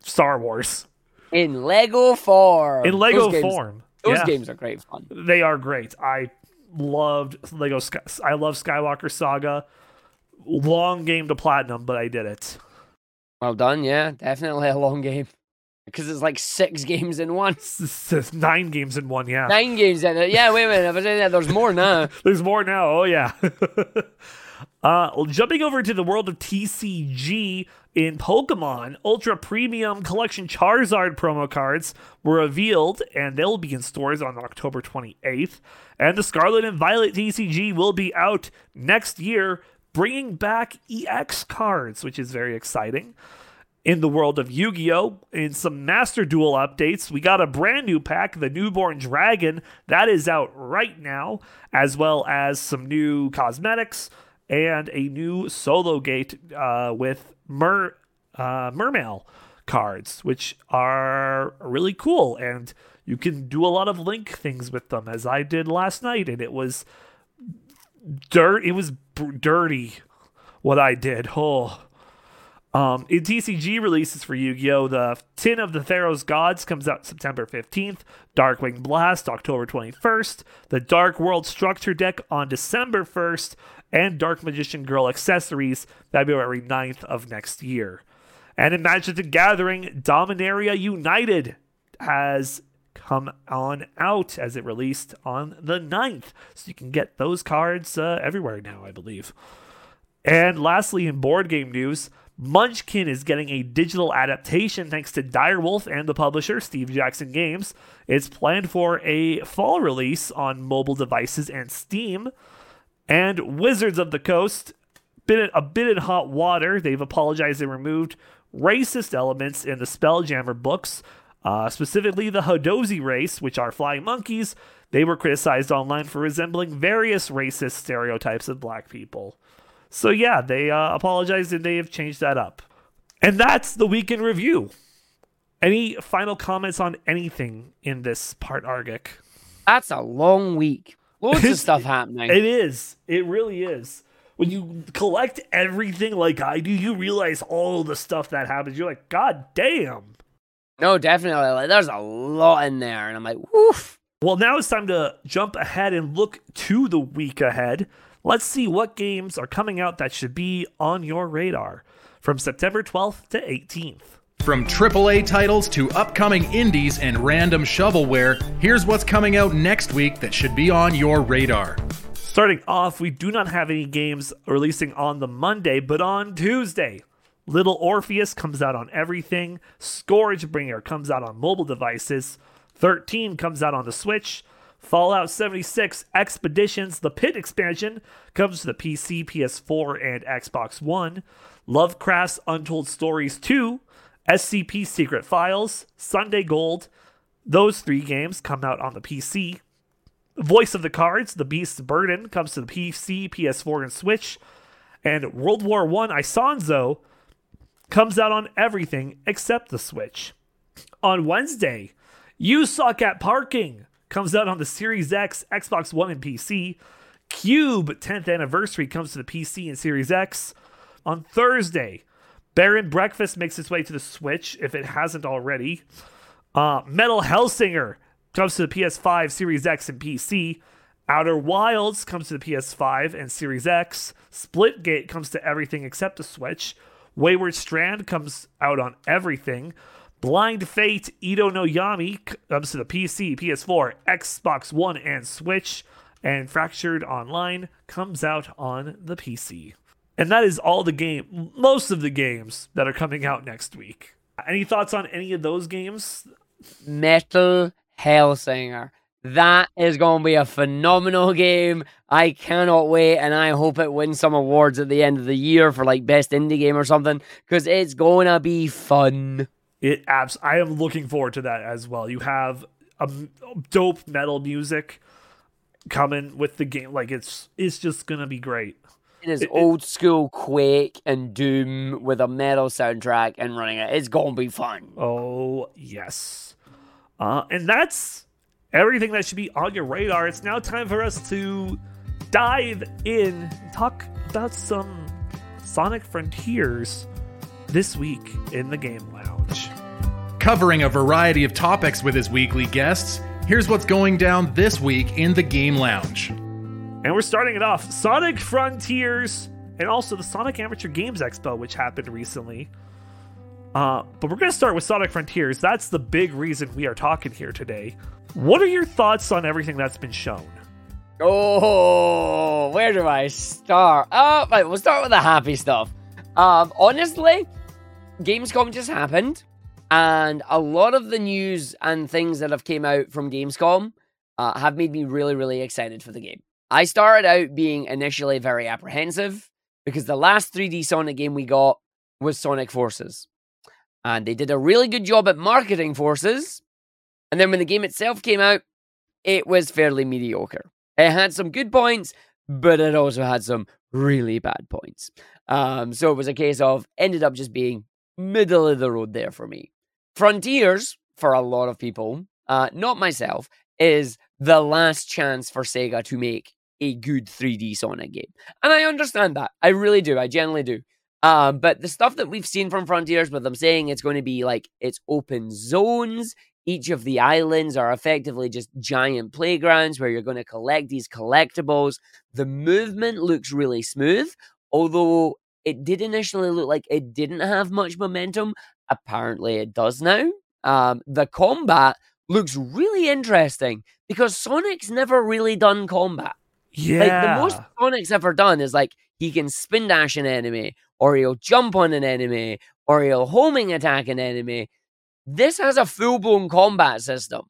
Star Wars in Lego form. in Lego Those games- form. Those yeah, games are great fun. they are great. I loved Lego. I love Skywalker Saga. Long game to platinum, but I did it. Well done, yeah. Definitely a long [laughs] game. Because it's like six [laughs] games in one. Nine games in one. Yeah, Nine games in it. Yeah, wait a minute. I was saying that there's more now. [laughs] there's more now. Oh yeah. [laughs] uh, jumping over to the world of TCG in Pokemon, Ultra Premium Collection Charizard promo cards were revealed, and they'll be in stores on October 28th. And the Scarlet and Violet TCG will be out next year, bringing back EX cards, which is very exciting. In the world of Yu Gi Oh! in some Master Duel updates, we got a brand new pack, the Newborn Dragon, that is out right now, as well as some new cosmetics and a new solo gate uh, with Mer uh, Mermail cards, which are really cool. And you can do a lot of link things with them, as I did last night, and it was dirt. It was b- dirty what I did. Oh. Um, in TCG releases for Yu-Gi-Oh, the Tin of the Pharaoh's Gods comes out September 15th, Darkwing Blast October 21st, the Dark World Structure Deck on December 1st, and Dark Magician Girl Accessories February 9th of next year. And in Magic the Gathering, Dominaria United has come on out as it released on the 9th. So you can get those cards uh, everywhere now, I believe. And lastly, in board game news, Munchkin is getting a digital adaptation thanks to Direwolf and the publisher, Steve Jackson Games. It's planned for a fall release on mobile devices and Steam. And Wizards of the Coast, been a bit in hot water. They've apologized and removed racist elements in the Spelljammer books, uh, specifically the Hadozee race, which are flying monkeys. They were criticized online for resembling various racist stereotypes of black people. So yeah, they uh, apologized and they have changed that up. And that's the weekend review. Any final comments on anything in this part, Argick? That's a long week. Loads of stuff happening. It is. It really is. When you collect everything like I do, you realize all the stuff that happens. You're like, God damn. no, definitely. Like, there's a lot in there. And I'm like, woof. Well, now it's time to jump ahead and look to the week ahead. Let's see what games are coming out that should be on your radar from September 12th to 18th. From AAA titles to upcoming indies and random shovelware, here's what's coming out next week that should be on your radar. Starting off, we do not have any games releasing on the Monday, but on Tuesday. Little Orpheus comes out on everything. Scourgebringer comes out on mobile devices. 13 comes out on the Switch. Fallout 76 Expeditions, the Pit expansion, comes to the PC, PS4, and Xbox One. Lovecraft's Untold Stories 2, SCP Secret Files, Sunday Gold. Those three games come out on the PC. Voice of the Cards, The Beast's Burden, comes to the PC, PS4, and Switch. And World War One Isonzo comes out on everything except the Switch. On Wednesday, You Suck at Parking comes out on the Series X, Xbox One, and PC. Cube 10th Anniversary comes to the PC and Series X. On Thursday, Bear and Breakfast makes its way to the Switch if it hasn't already. Uh, Metal Hellsinger comes to the PS5, Series X, and PC. Outer Wilds comes to the PS5 and Series X. Splitgate comes to everything except the Switch. Wayward Strand comes out on everything. Blind Fate Edo no Yami comes to the PC, PS4, Xbox One, and Switch. And Fractured Online comes out on the PC. And that is all the game, most of the games that are coming out next week. Any thoughts on any of those games? Metal Hellsinger. That is going to be a phenomenal game. I cannot wait, and I hope it wins some awards at the end of the year for like best indie game or something because it's going to be fun. It abs. I am looking forward to that as well. You have a dope metal music coming with the game. Like it's it's just gonna be great. It is It- it- old school Quake and Doom with a metal soundtrack and running it. It's gonna be fun. Oh yes, uh, and that's everything that should be on your radar. It's now time for us to dive in, talk about some Sonic Frontiers this week in the Game Lounge. Covering a variety of topics with his weekly guests, here's what's going down this week in the Game Lounge. And we're starting it off Sonic Frontiers and also the Sonic Amateur Games Expo, which happened recently. Uh, but we're going to start with Sonic Frontiers. That's the big reason we are talking here today. What are your thoughts on everything that's been shown? Oh, where do I start? Oh, right, we'll start with the happy stuff. Um, honestly, Gamescom just happened, and a lot of the news and things that have came out from Gamescom uh, have made me really, really excited for the game. I started out being initially very apprehensive because the last 3D Sonic game we got was Sonic Forces, and they did a really good job at marketing Forces. And then when the game itself came out, it was fairly mediocre. It had some good points, but it also had some really bad points. Um, so it was a case of ended up just being middle of the road there for me. Frontiers, for a lot of people, uh, not myself, is the last chance for Sega to make a good 3D Sonic game. And I understand that. I really do. I generally do. Um, but the stuff that we've seen from Frontiers, with them saying it's going to be like it's open zones, each of the islands are effectively just giant playgrounds where you're going to collect these collectibles. The movement looks really smooth, although it did initially look like it didn't have much momentum. Apparently, it does now. Um, the combat looks really interesting because Sonic's never really done combat. Yeah. Like the most Sonic's ever done is like he can spin dash an enemy, or he'll jump on an enemy, or he'll homing attack an enemy. This has a full blown combat system,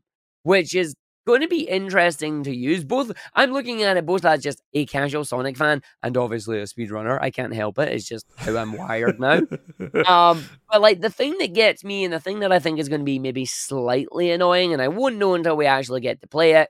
which is going to be interesting to use. Both I'm looking at it both as just a casual Sonic fan and obviously a speedrunner. I can't help it. It's just how I'm wired now. [laughs] Um, but like the thing that gets me and the thing that I think is going to be maybe slightly annoying, and I won't know until we actually get to play it.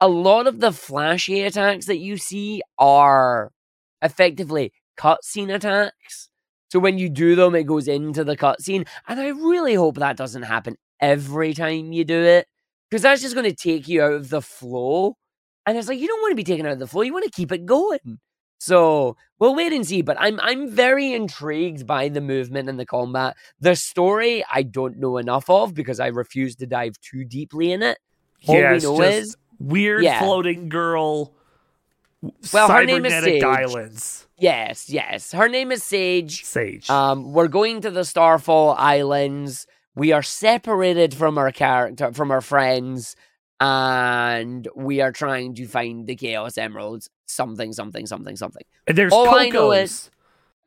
A lot of the flashy attacks that you see are effectively cutscene attacks. So when you do them, it goes into the cutscene, and I really hope that doesn't happen every time you do it, because that's just going to take you out of the flow. And it's like you don't want to be taken out of the flow; you want to keep it going. So we'll wait and see. But I'm I'm very intrigued by the movement and the combat. The story I don't know enough of because I refuse to dive too deeply in it. All yeah, we know is weird yeah. floating girl. Well, her name is Sage. islands. yes, yes. Her name is Sage. Sage. Um, we're going to the Starfall Islands. We are separated from our character, from our friends, and we are trying to find the Chaos Emeralds. Something, something, something, something. and there's all Kocos. I know is-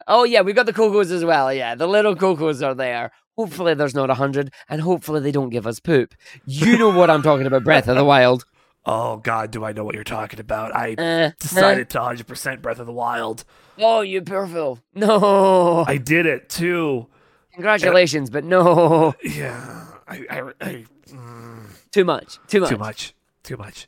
Oh yeah, we've got the Kocos as well. Yeah, the little Kocos are there. Hopefully, there's not a hundred, and hopefully they don't give us poop. You know what I'm talking about, Breath of the Wild. [laughs] oh God, do I know what you're talking about? I Uh, decided to 100% Breath of the Wild. oh, you poor. [laughs] No. I did it too. Congratulations, but no. [laughs] Yeah, I, I, I mm, Too much. Too much. too much, too much.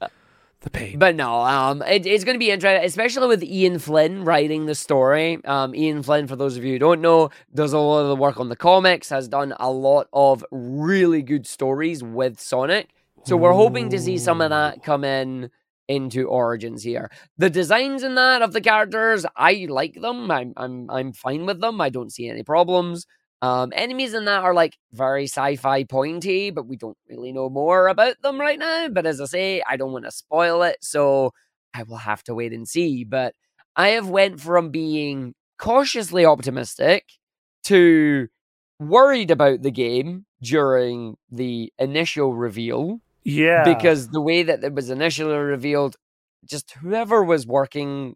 The pain. But no, um, it, it's going to be interesting, especially with Ian Flynn writing the story. Um, Ian Flynn, for those of you who don't know, does a lot of the work on the comics, has done a lot of really good stories with Sonic. So we're hoping to see some of that come in into Origins here. The designs in that of the characters, I like them. I'm I'm I'm fine with them. I don't see any problems. Um, enemies in that are like very sci-fi pointy, but we don't really know more about them right now. But as I say, I don't want to spoil it, so I will have to wait and see. But I have went from being cautiously optimistic to worried about the game during the initial reveal yeah, because the way that it was initially revealed, just whoever was working,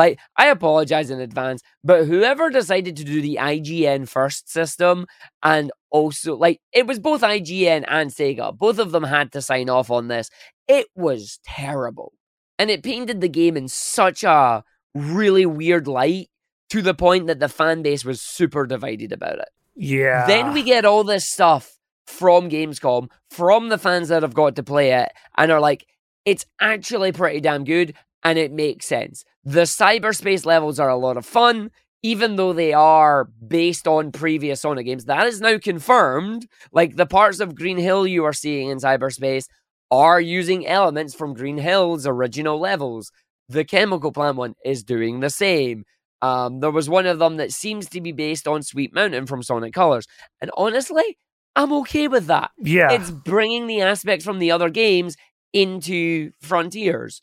like I apologize in advance, but whoever decided to do the IGN first system and also like it was both IGN and Sega, both of them had to sign off on this. It was terrible. And it painted the game in such a really weird light to the point that the fan base was super divided about it. yeah. Then we get all this stuff from Gamescom, from the fans that have got to play it, and are like, it's actually pretty damn good and it makes sense. The cyberspace levels are a lot of fun, even though they are based on previous Sonic games. That is now confirmed. Like the parts of Green Hill you are seeing in cyberspace are using elements from Green Hill's original levels. The chemical plant one is doing the same. Um, there was one of them that seems to be based on Sweet Mountain from Sonic Colors. And honestly, I'm okay with that. Yeah. It's bringing the aspects from the other games into Frontiers.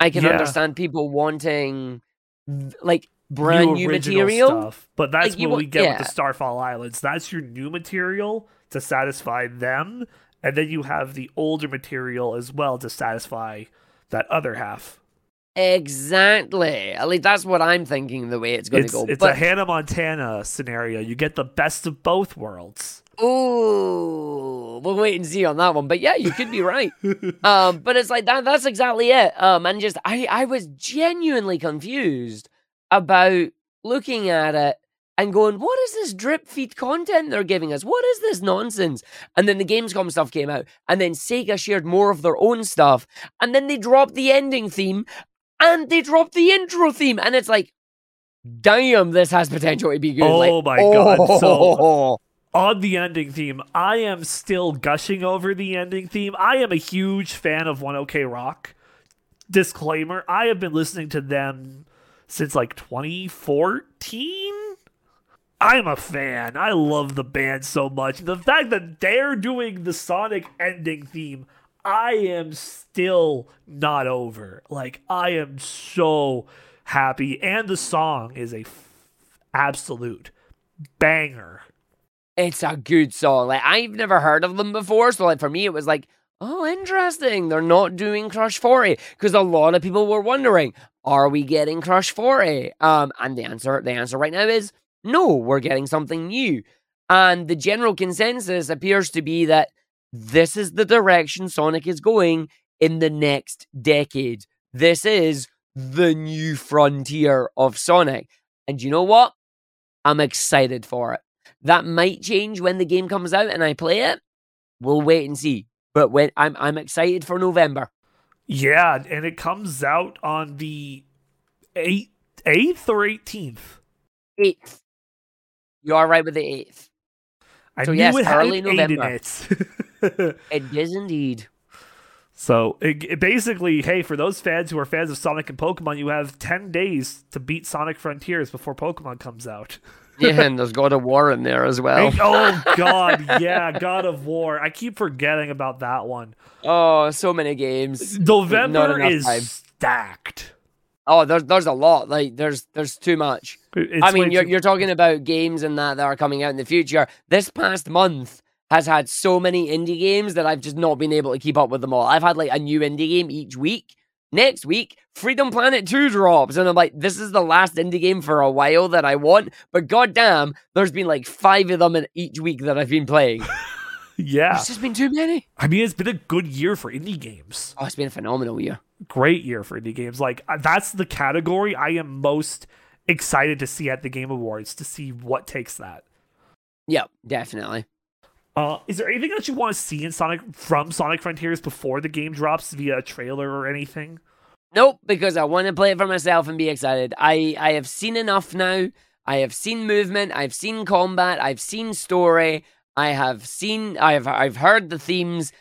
I can Yeah. understand people wanting like brand new, original material. stuff. But that's Like, what wa- we get yeah. with the Starfall Islands. That's your new material to satisfy them, and then you have the older material as well to satisfy that other half. Exactly. At least that's what I'm thinking the way it's going It's, to go. it's but a Hannah Montana scenario. You get the best of both worlds. Ooh, we'll wait and see on that one. But yeah, you could be right. um, but it's like that. That's exactly it. Um, and just I, I was genuinely confused about looking at it and going, "What is this drip feed content they're giving us? What is this nonsense?" And then the Gamescom stuff came out, and then Sega shared more of their own stuff, and then they dropped the ending theme, and they dropped the intro theme, and it's like. Damn, this has potential to be good. Oh like, my God, so- [laughs] oh. On the ending theme, I am still gushing over the ending theme. I am a huge fan of One oh OK Rock. Disclaimer: I have been listening to them since like 2014. I'm a fan. I love the band so much. The fact that they're doing the Sonic ending theme, I am still not over. Like I am so happy, and the song is a f- absolute banger. It's a good song. Like I've never heard of them before, so like for me it was like, oh, interesting. They're not doing Crush 40 because a lot of people were wondering, are we getting Crush 40? Um, and the answer, the answer right now is no. We're getting something new, and the general consensus appears to be that this is the direction Sonic is going in the next decade. This is the new frontier of Sonic, and you know what? I'm excited for it. That might change when the game comes out and I play it. We'll wait and see. But when I'm I'm excited for November. Yeah, and it comes out on the eighth, eighth or eighteenth. Eighth. You are right with the eighth. I So knew yes, it early November. it. [laughs] It is indeed. so it, it basically, hey, for those fans who are fans of Sonic and Pokemon, you have ten days to beat Sonic Frontiers before Pokemon comes out. [laughs] Yeah, [laughs] and there's God of War in there as well. Oh [laughs] God, yeah, God of War. I keep forgetting about that one. Oh, so many games. November is time. stacked. Oh, there's there's a lot. Like there's there's too much. It's I mean, you're, too- you're talking about games and that that are coming out in the future. This past month has had so many indie games that I've just not been able to keep up with them all. I've had like a new indie game each week. Next week, Freedom Planet 2 drops, and I'm like, this is the last indie game for a while that I want. But goddamn, there's been like five of them in each week that I've been playing. [laughs] yeah. There's just been too many. I mean, it's been a good year for indie games. Oh, it's been a phenomenal year. great year for indie games. Like uh, that's the category I am most excited to see at the Game Awards to see what takes that. Yeah, definitely. Uh, is there anything that you want to see in Sonic from Sonic Frontiers before the game drops via a trailer or anything? Nope, because I want to play it for myself and be excited. I, I have seen enough now. I have seen movement. I've seen combat. I've seen story. I have seen. I've I've heard the themes.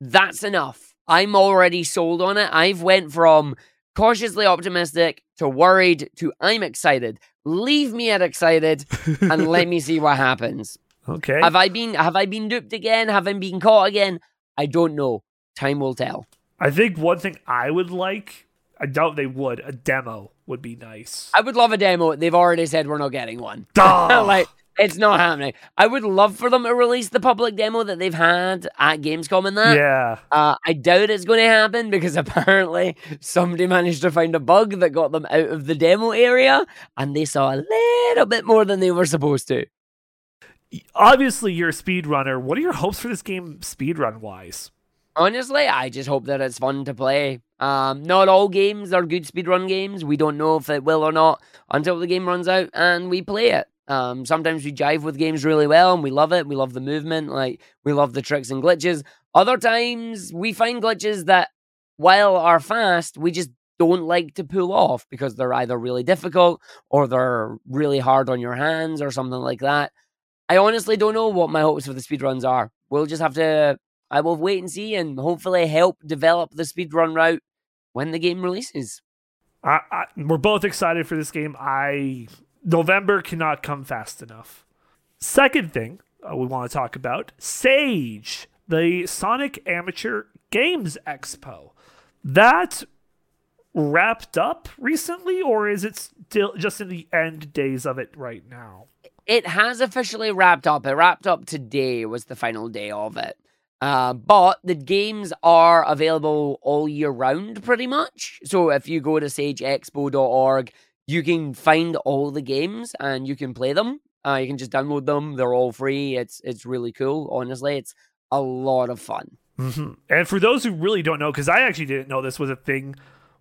That's enough. I'm already sold on it. I've went from cautiously optimistic to worried to I'm excited. Leave me at excited and let me [laughs] see what happens. Okay. Have I been have I been duped again? Have I been caught again? I don't know. Time will tell. I think one thing I would like, I doubt they would, a demo would be nice. I would love a demo. They've already said we're not getting one. [laughs] Duh. [laughs] like it's not happening. I would love for them to release the public demo that they've had at Gamescom and that. yeah. Uh, I doubt it's going to happen because [laughs] apparently somebody managed to find a bug that got them out of the demo area and they saw a little bit more than they were supposed to. Obviously, you're a speedrunner. What are your hopes for this game speedrun wise? Honestly, I just hope that it's fun to play. Um, not all games are good speedrun games. We don't know if it will or not until the game runs out and we play it. Um, sometimes we jive with games really well and we love it. We love the movement, like we love the tricks and glitches. Other times we find glitches that, while are fast, we just don't like to pull off because they're either really difficult or they're really hard on your hands or something like that. I honestly don't know what my hopes for the speedruns are. We'll just have to, I will wait and see and hopefully help develop the speedrun route when the game releases. I, I, we're both excited for this game. I November cannot come fast enough. Second thing uh, we want to talk about Sage, the Sonic Amateur Games Expo. That wrapped up recently, or is it still just in the end days of it right now? It has officially wrapped up. It wrapped up today, was the final day of it. Uh, but the games are available all year round, pretty much. So if you go to sageexpo.org, you can find all the games and you can play them. Uh, you can just download them; they're all free. It's it's really cool. Honestly, it's a lot of fun. Mm-hmm. And for those who really don't know, because I actually didn't know this was a thing,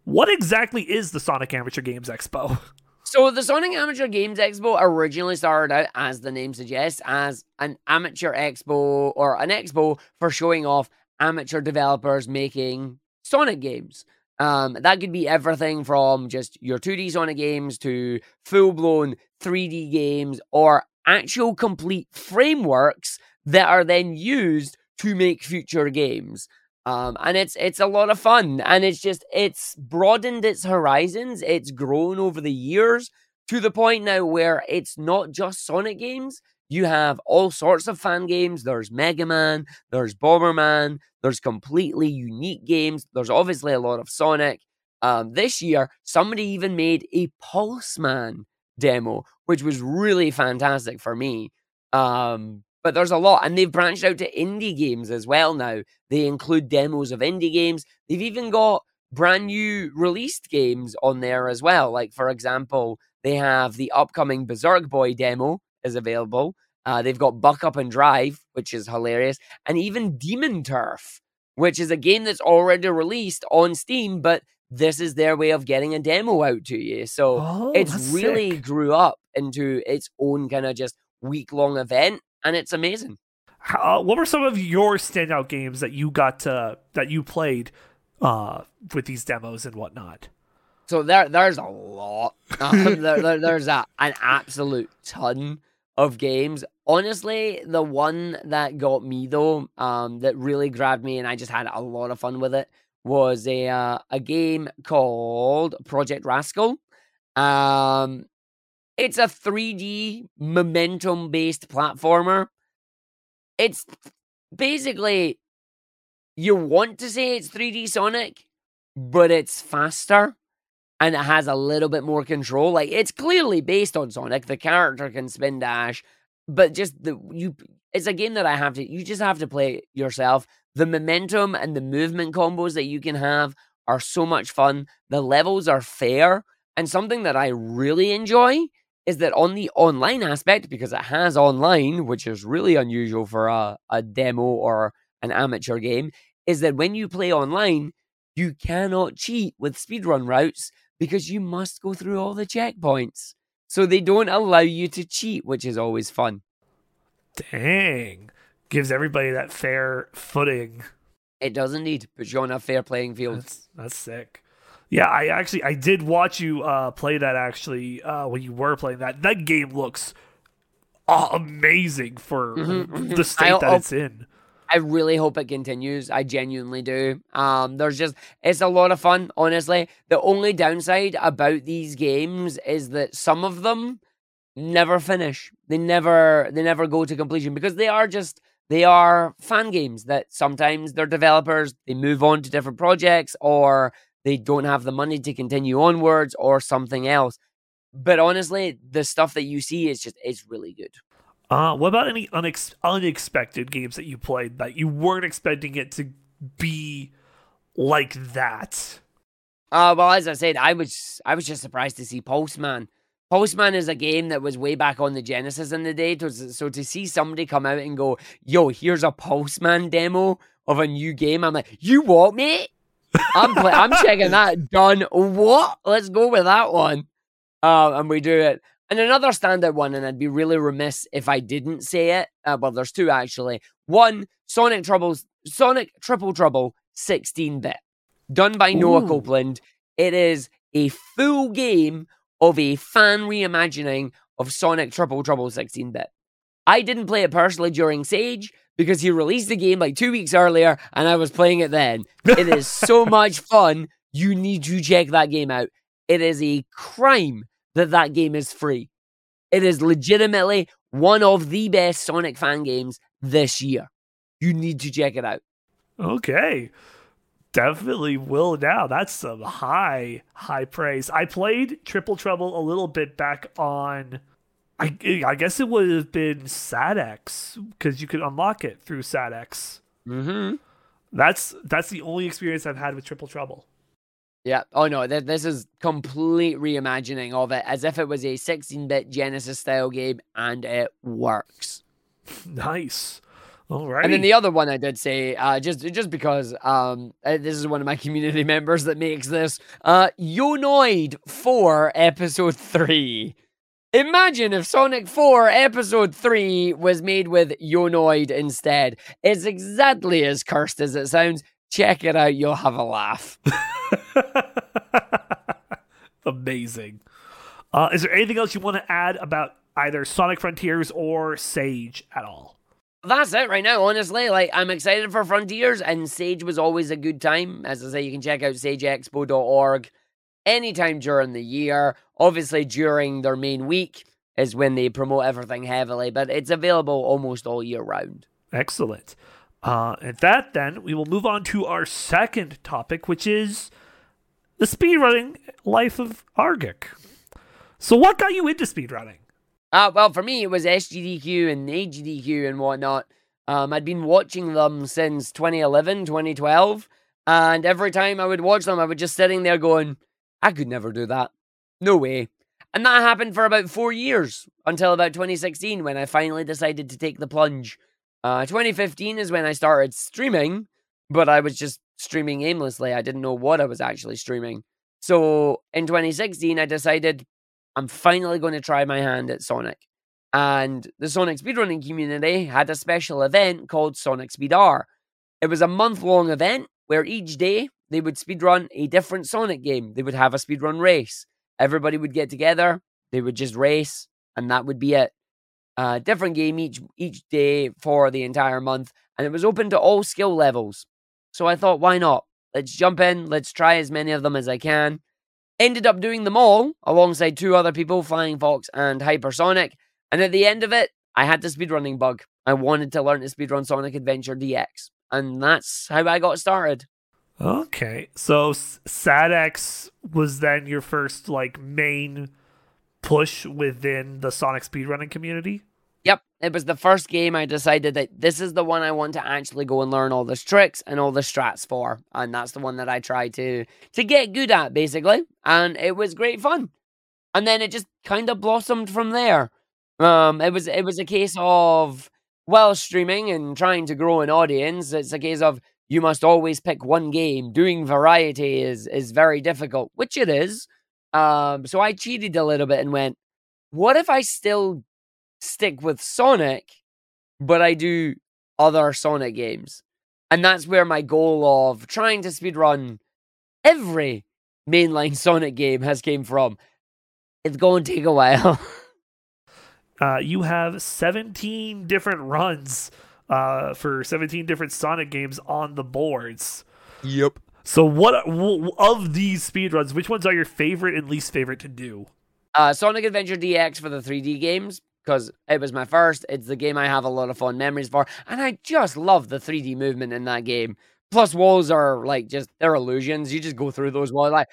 what exactly is the Sonic Amateur Games Expo? [laughs] So the Sonic Amateur Games Expo originally started out, as the name suggests, as an amateur expo or an expo for showing off amateur developers making Sonic games. Um, that could be everything from just your 2D Sonic games to full blown 3D games or actual complete frameworks that are then used to make future games. Um, and it's it's a lot of fun, and it's just it's broadened its horizons. It's grown over the years to the point now where it's not just Sonic games. You have all sorts of fan games. There's Mega Man, there's Bomberman, there's completely unique games. There's obviously a lot of Sonic. Um, this year, somebody even made a Pulseman demo, which was really fantastic for me. Um, but there's a lot, and they've branched out to indie games as well now. They include demos of indie games. They've even got brand new released games on there as well. Like, for example, they have the upcoming Berserk Boy demo is available. Uh, they've got Buck Up and Drive, which is hilarious, and even Demon Turf, which is a game that's already released on Steam, but this is their way of getting a demo out to you. So Oh, it's really sick. grew up into its own kind of just week long event, and it's amazing. How, uh, what were some of your standout games that you got to that you played uh, with these demos and whatnot? So there, there's a lot. [laughs] Um, there, there- there's a, an absolute ton of games. Honestly, the one that got me though, um, that really grabbed me, and I just had a lot of fun with it, was a uh, a game called Project Rascal. Um, it's a 3D momentum based platformer. It's basically you want to say it's 3D Sonic, but it's faster and it has a little bit more control. Like it's clearly based on Sonic. The character can spin dash, but just the you it's a game that I have to you just have to play yourself. The momentum and the movement combos that you can have are so much fun. The levels are fair. And something that I really enjoy is that on the online aspect, because it has online, which is really unusual for a, a demo or an amateur game, is that when you play online, you cannot cheat with speedrun routes because you must go through all the checkpoints. So they don't allow you to cheat, which is always fun. Dang, gives everybody that fair footing. It does indeed put you on a fair playing field. That's that's sick. Yeah, I actually I did watch you uh, play that actually uh, when you were playing that. That game looks uh, amazing for Mhm, mhm. the state I- that it's in. I really hope it continues. I genuinely do. Um, there's just it's a lot of fun, honestly. The only downside about these games is that some of them never finish. They never they never go to completion because they are just they are fan games that sometimes their developers they move on to different projects or they don't have the money to continue onwards or something else. But honestly, the stuff that you see is just it's really good. Uh, what about any unex- unexpected games that you played that you weren't expecting it to be like that? Uh, well, as I said, I was I was just surprised to see Pulseman. Pulseman is a game that was way back on the Genesis in the day. So to see somebody come out and go, "Yo, here's a Pulseman demo of a new game," I'm like, "You what, mate? I'm I'm checking that. Done. What? Let's go with that one." Uh, and we do it. And another standout one, and I'd be really remiss if I didn't say it. Uh, well, there's two actually. One, Sonic Troubles, Sonic Triple Trouble 16 bit, done by Noah Ooh. Copeland. It is a full game of a fan reimagining of Sonic Triple Trouble 16 bit. I didn't play it personally during Sage because he released the game like two weeks earlier and I was playing it then. It is so [laughs] much fun. You need to check that game out. It is a crime that that game is free. It is legitimately one of the best Sonic fan games this year. You need to check it out. Okay. Definitely will now. That's some high, high praise. I played Triple Trouble a little bit back on. I, I guess it would have been SADX because you could unlock it through SADX. Mm-hmm. That's that's the only experience I've had with Triple Trouble. Yeah. Oh no, th- this is complete reimagining of it as if it was a 16-bit Genesis style game, and it works. [laughs] Nice. All right. And then the other one I did say, uh, just just because um, uh, this is one of my [laughs] community members that makes this, uh, Yonoid 4 Episode 3. Imagine if Sonic 4 Episode 3 was made with Yonoid instead. It's exactly as cursed as it sounds. Check it out, you'll have a laugh. [laughs] Amazing. Uh, is there anything else you want to add about either Sonic Frontiers or Sage at all? That's it right now, honestly. Like, I'm excited for Frontiers, and Sage was always a good time. As I say, you can check out sageexpo.org anytime during the year. Obviously, during their main week is when they promote everything heavily, but it's available almost all year round. Excellent. Uh, at that, then, we will move on to our second topic, which is the speedrunning life of Argick. So, what got you into speedrunning? Uh, well, for me, it was SGDQ and AGDQ and whatnot. Um, I'd been watching them since 2011, 2012, and every time I would watch them, I would just sitting there going, I could never do that. No way. And that happened for about four years until about 2016 when I finally decided to take the plunge. Uh, 2015 is when I started streaming, but I was just streaming aimlessly. I didn't know what I was actually streaming. So in 2016, I decided I'm finally going to try my hand at Sonic. And the Sonic speedrunning community had a special event called Sonic Speed R. It was a month long event where each day they would speedrun a different Sonic game. They would have a speedrun race. Everybody would get together, they would just race, and that would be it. Uh, different game each each day for the entire month, and it was open to all skill levels. So I thought, why not? Let's jump in, let's try as many of them as I can. Ended up doing them all alongside two other people, Flying Fox and Hypersonic. And at the end of it, I had the speedrunning bug. I wanted to learn to speedrun Sonic Adventure DX. And that's how I got started. Okay, so S- SADX was then your first like main push within the Sonic speedrunning community. Yep, it was the first game I decided that this is the one I want to actually go and learn all the tricks and all the strats for, and that's the one that I tried to to get good at basically, and it was great fun. And then it just kind of blossomed from there. Um, it was it was a case of while streaming and trying to grow an audience, it's a case of you must always pick one game. Doing variety is is very difficult, which it is. Um, so I cheated a little bit and went, what if I still stick with Sonic, but I do other Sonic games. And that's where my goal of trying to speedrun every mainline [laughs] Sonic game has came from. It's going to take a while. [laughs] Uh, you have 17 different runs uh, for 17 different Sonic games on the boards. yep. So, what of these speedruns, which ones are your favorite and least favorite to do? Uh, Sonic Adventure DX for the 3D games because it was my first. It's the game I have a lot of fond memories for, and I just love the 3D movement in that game. Plus, walls are like just they're illusions. You just go through those walls. Like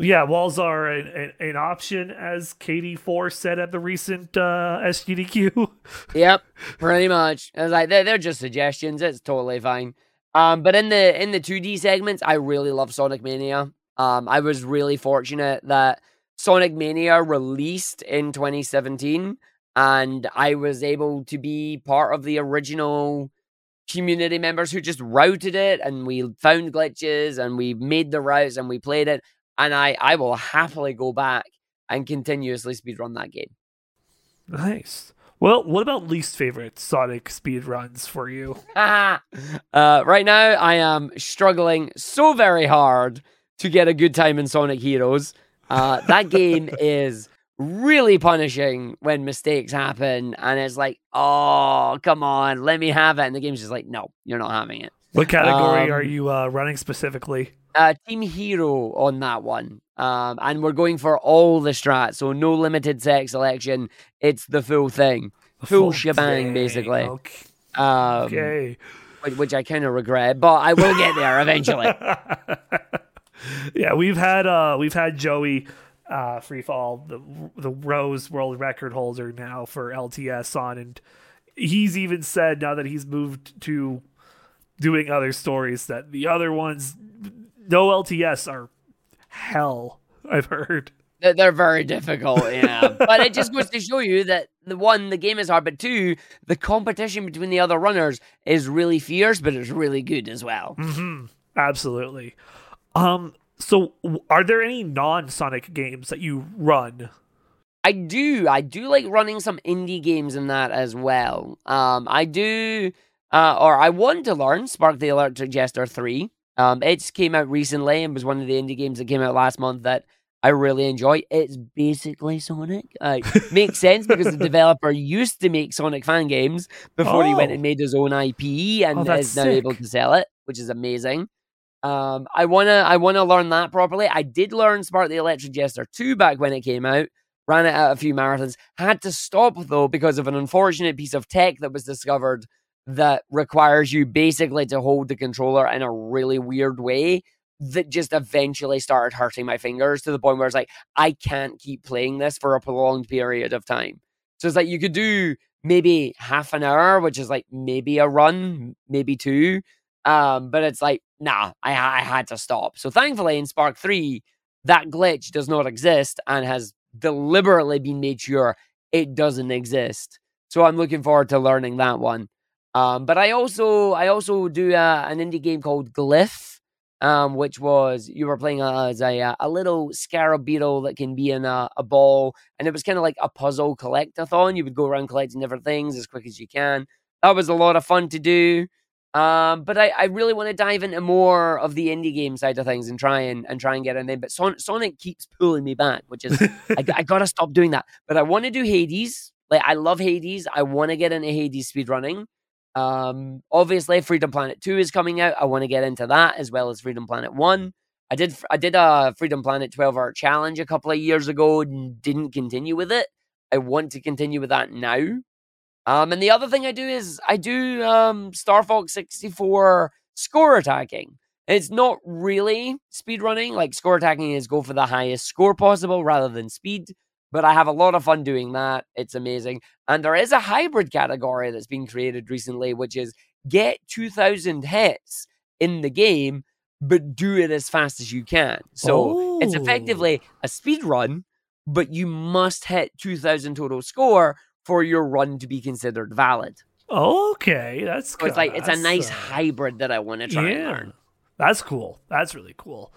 Yeah, walls are an, an, an option, as Katie Four said at the recent uh, SGDQ. [laughs] Yep, pretty much. It's like they're, they're just suggestions. It's totally fine. Um, but in the in the two D segments, I really love Sonic Mania. Um, I was really fortunate that Sonic Mania released in 2017, and I was able to be part of the original community members who just routed it, and we found glitches, and we made the routes, and we played it. And I I will happily go back and continuously speedrun that game. Nice. Well, what about least favorite Sonic speed runs for you? [laughs] uh, right now, I am struggling so very hard to get a good time in Sonic Heroes. Uh, that [laughs] game is really punishing when mistakes happen, and it's like, oh, come on, let me have it. And the game's just like, no, you're not having it. What category Um, are you uh, running specifically? Uh, Team Hero on that one. Um, and we're going for all the strats, so no limited sex selection. It's the full thing, The full shebang, thing. basically. Okay. um, okay. which, which I kind of regret, but I will get there eventually. [laughs] yeah, we've had uh we've had Joey uh Freefall, the the Rose world record holder now for LTS on and he's even said now that he's moved to doing other stories that the other ones no LTS are hell, I've heard. They're- They're very difficult, yeah. [laughs] but it just goes to show you that the one, the game is hard, but two, the competition between the other runners is really fierce, but it's really good as well. Mhm. Absolutely. Um so are there any non-Sonic games that you run? I do, I do like running some indie games in that as well. Um, I do, uh, or I want to learn Spark the Electric Jester three. Um, it just came out recently and was one of the indie games that came out last month that I really enjoy. It's basically Sonic. Uh, [laughs] makes sense because the developer used to make Sonic fan games before he went Oh. and made his own IP and Oh, is now able to sell it, which is amazing. Um, I wanna, I wanna learn that properly. I did learn Spark the Electric Jester two back when it came out. Ran it out a few marathons. Had to stop though because of an unfortunate piece of tech that was discovered that requires you basically to hold the controller in a really weird way that just eventually started hurting my fingers to the point where it's like I can't keep playing this for a prolonged period of time. So it's like you could do maybe half an hour, which is like maybe a run, maybe two. Um, but it's like, nah, I, I had to stop. So thankfully in Spark 3, that glitch does not exist and has deliberately been made sure it doesn't exist. So I'm looking forward to learning that one. Um, but I also I also do uh, an indie game called Glyph, um, which was you were playing as a uh, a little scarab beetle that can be in a, a ball, and it was kind of like a puzzle collectathon. You would go around collecting different things as quick as you can. That was a lot of fun to do. Um, but I, I really want to dive into more of the indie game side of things and try and, and try and get in there. But Son- Sonic keeps pulling me back, which is I, I gotta stop doing that. But I want to do Hades. Like I love Hades. I want to get into Hades speedrunning. Um, obviously, Freedom Planet Two is coming out. I want to get into that as well as Freedom Planet One. I did I did a Freedom Planet 12 hour challenge a couple of years ago and didn't continue with it. I want to continue with that now. Um, and the other thing I do is I do um Star Fox 64 score attacking. It's not really speed running. Like score attacking is go for the highest score possible rather than speed. But I have a lot of fun doing that. It's amazing. And there is a hybrid category that's been created recently, which is get 2,000 hits in the game, but do it as fast as you can. So it's Oh. effectively a speed run, but you must hit 2,000 total score for your run to be considered valid. Okay, that's So it's like it's a nice hybrid that I want to try and yeah, learn. that's cool. That's really cool.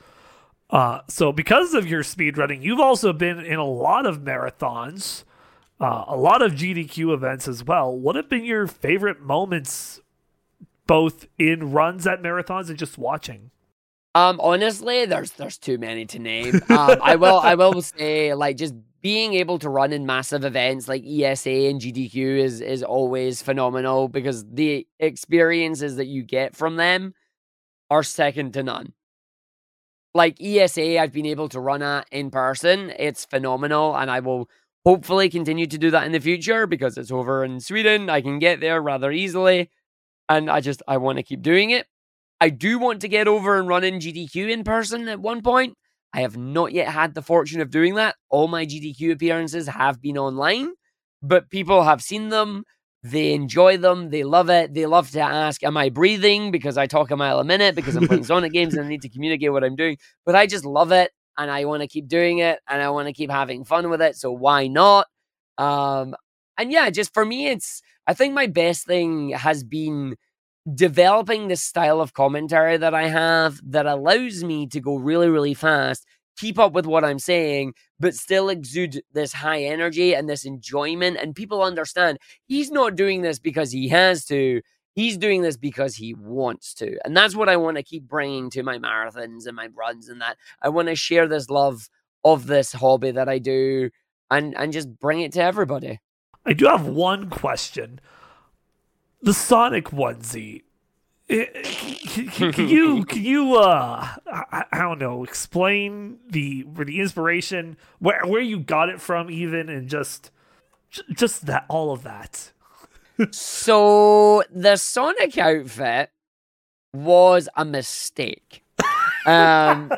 Uh, so because of your speed running, you've also been in a lot of marathons, uh, a lot of GDQ events as well. What have been your favorite moments, both in runs at marathons and just watching? Um, honestly, there's there's too many to name. Um, I will I will [laughs] say like just being able to run in massive events like ESA and GDQ is is always phenomenal because the experiences that you get from them are second to none. Like ESA, I've been able to run at in person. It's phenomenal, and I will hopefully continue to do that in the future because it's over in Sweden. I can get there rather easily, and I just I want to keep doing it. I do want to get over and run in GDQ in person at one point. I have not yet had the fortune of doing that. All my GDQ appearances have been online, but people have seen them. They enjoy them. They love it. They love to ask, Am I breathing? Because I talk a mile a minute because I'm playing Sonic games and I need to communicate what I'm doing. But I just love it and I want to keep doing it and I want to keep having fun with it. So why not? Um, and yeah, just for me, it's, I think my best thing has been developing this style of commentary that I have that allows me to go really, really fast keep up with what I'm saying, but still exude this high energy and this enjoyment. And people understand he's not doing this because he has to. He's doing this because he wants to. And that's what I want to keep bringing to my marathons and my runs and that. I want to share this love of this hobby that I do and and just bring it to everybody. I do have one question. The Sonic onesie. Eh, can, can you [laughs] can you uh I, I, don't know explain the the inspiration where where you got it from even and just just that all of that? So the sonic outfit was a mistake. Um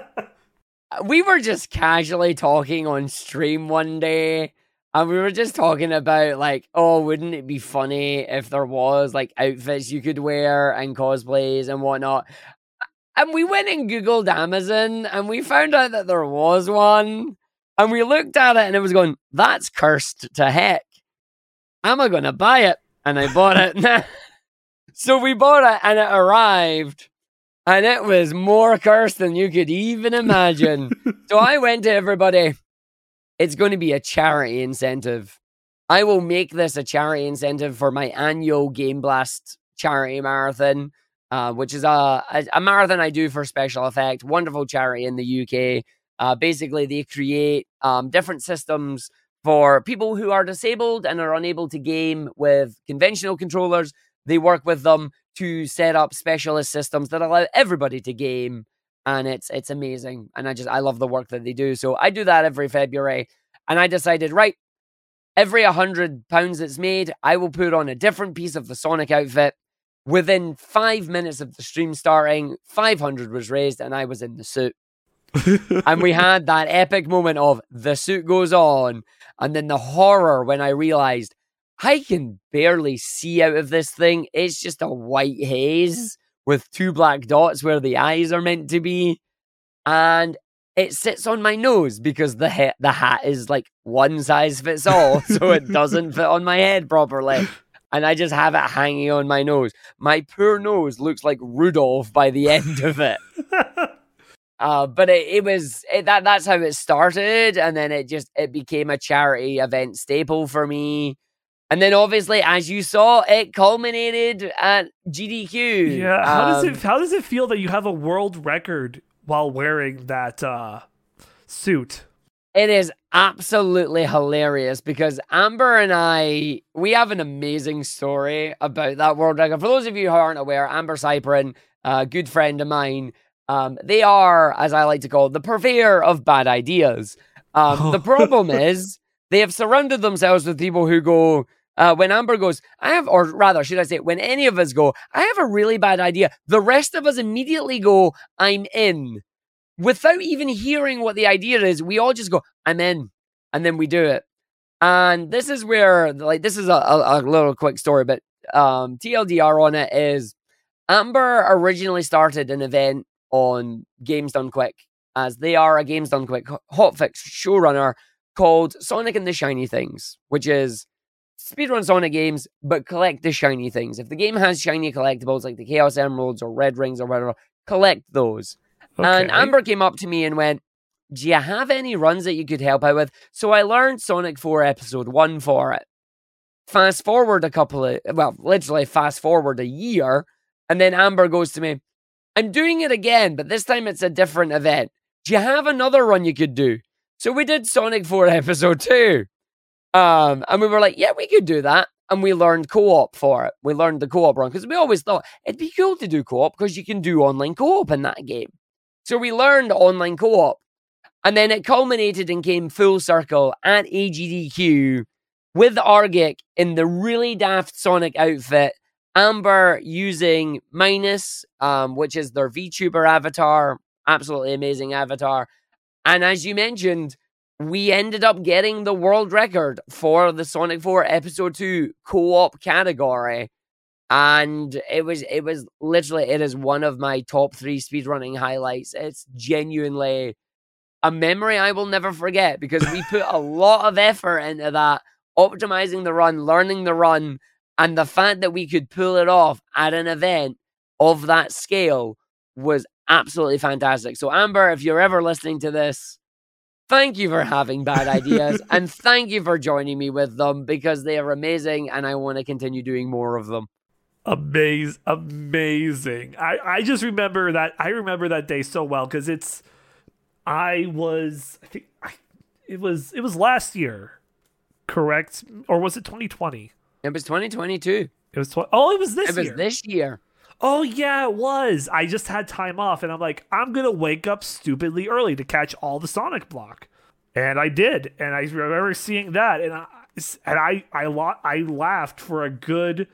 [laughs] we were just casually talking on stream one day and we were just talking about like, oh, wouldn't it be funny if there was like outfits you could wear and cosplays and whatnot? And we went and Googled Amazon and we found out that there was one. And we looked at it and it was going, that's cursed to heck. Am I going to buy it? And I bought it. [laughs] so we bought it and it arrived and it was more cursed than you could even imagine. so I went to everybody it's going to be a charity incentive. I will make this a charity incentive for my annual Game Blast charity marathon, uh, which is a, a, a, marathon I do for Special Effect, wonderful charity in the UK. Uh, basically, they create um, different systems for people who are disabled and are unable to game with conventional controllers. They work with them to set up specialist systems that allow everybody to game and it's it's amazing. And I just I love the work that they do. So I do that every February, and I decided right every hundred pounds that's made, I will put on a different piece of the Sonic outfit. Within five minutes of the stream starting, 500 was raised, and I was in the suit. and we [laughs] had that epic moment of the suit goes on, and then the horror when I realized I can barely see out of this thing. It's just a white haze with two black dots where the eyes are meant to be. And it sits on my nose because the ha- the hat is like one size fits all, [laughs] so it doesn't fit on my head properly. And I just have it hanging on my nose. My poor nose looks like Rudolph by the end of it. [laughs] uh, but it, it was it, that that's how it started, and then it just it became a charity event staple for me. And then obviously, as you saw, it culminated at GDQ. Yeah. How um, does it um, how does it feel that you have a world record while wearing that uh, suit? It is absolutely hilarious because Amber and I we have an amazing story about that world record. For those of you who aren't aware, Amber Cyprin, a good friend of mine, um, they are, as I like to call it, the purveyor of bad ideas. Um, the [laughs] problem is they have surrounded themselves with people who go, uh, when Amber goes, I have, or rather, should I say, when any of us go, I have a really bad idea. The rest of us immediately go, I'm in. Without even hearing what the idea is, we all just go, I'm in. And then we do it. And this is where, like, this is a, a, a little quick story, but um, TLDR on it is Amber originally started an event on Games Done Quick, as they are a Games Done Quick hotfix showrunner called Sonic and the Shiny Things, which is speedrun Sonic games, but collect the shiny things. If the game has shiny collectibles like the Chaos Emeralds or Red Rings or whatever, collect those. Okay. And Amber came up to me and went, Do you have any runs that you could help out with? So I learned Sonic 4 Episode 1 for it. Fast forward a couple of, well, literally fast forward a year. And then Amber goes to me, I'm doing it again, but this time it's a different event. Do you have another run you could do? So we did Sonic 4 Episode 2. Um, and we were like, yeah, we could do that. And we learned co op for it. We learned the co op run because we always thought it'd be cool to do co op because you can do online co op in that game. So we learned online co op. And then it culminated and came full circle at AGDQ with Argick in the really daft Sonic outfit. Amber using Minus, um, which is their VTuber avatar, absolutely amazing avatar. And as you mentioned, we ended up getting the world record for the Sonic 4 Episode 2 co-op category. And it was it was literally it is one of my top three speedrunning highlights. It's genuinely a memory I will never forget because we put a [laughs] lot of effort into that, optimizing the run, learning the run, and the fact that we could pull it off at an event of that scale was absolutely fantastic. So Amber, if you're ever listening to this, Thank you for having bad ideas [laughs] and thank you for joining me with them because they are amazing and I want to continue doing more of them. Amazing, amazing. I I just remember that. I remember that day so well because it's. I was. I think I, it was. It was last year, correct? Or was it 2020? It was 2022. It was. Tw- oh, it was this year. It was year. this year. Oh yeah, it was. I just had time off, and I'm like, I'm gonna wake up stupidly early to catch all the Sonic block, and I did. And I remember seeing that, and I and I I, lo- I laughed for a good,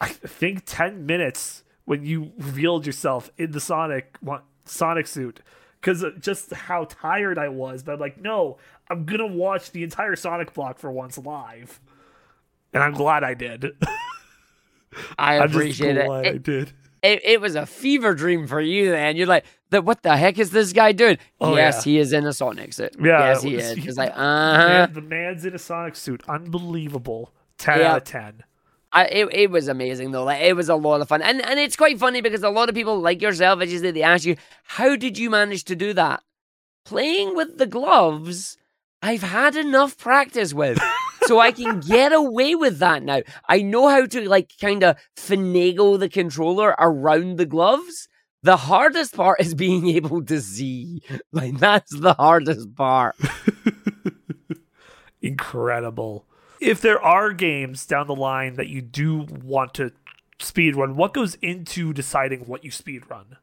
I think, ten minutes when you revealed yourself in the Sonic one- Sonic suit, because just how tired I was. But I'm like, no, I'm gonna watch the entire Sonic block for once live, and I'm glad I did. [laughs] I I'm just appreciate it. glad I did. It it was a fever dream for you then. You're like, the, what the heck is this guy doing? Oh, yes, yeah. he is in a Sonic suit. Yeah, yes, he was- is. he- It's like, [laughs] uh huh. The man's in a Sonic suit. Unbelievable. 10 Yeah. out of 10. I, it, it was amazing though. Like it was a lot of fun, and and it's quite funny because a lot of people like yourself, as you they ask you, how did you manage to do that? Playing with the gloves, I've had enough practice with, [laughs] so I can get away with that now. I know how to like kind of finagle the controller around the gloves. The hardest part is being able to see. [laughs] Like that's the hardest part. [laughs] Incredible. If there are games down the line that you do want to speedrun, what goes into deciding what you speedrun?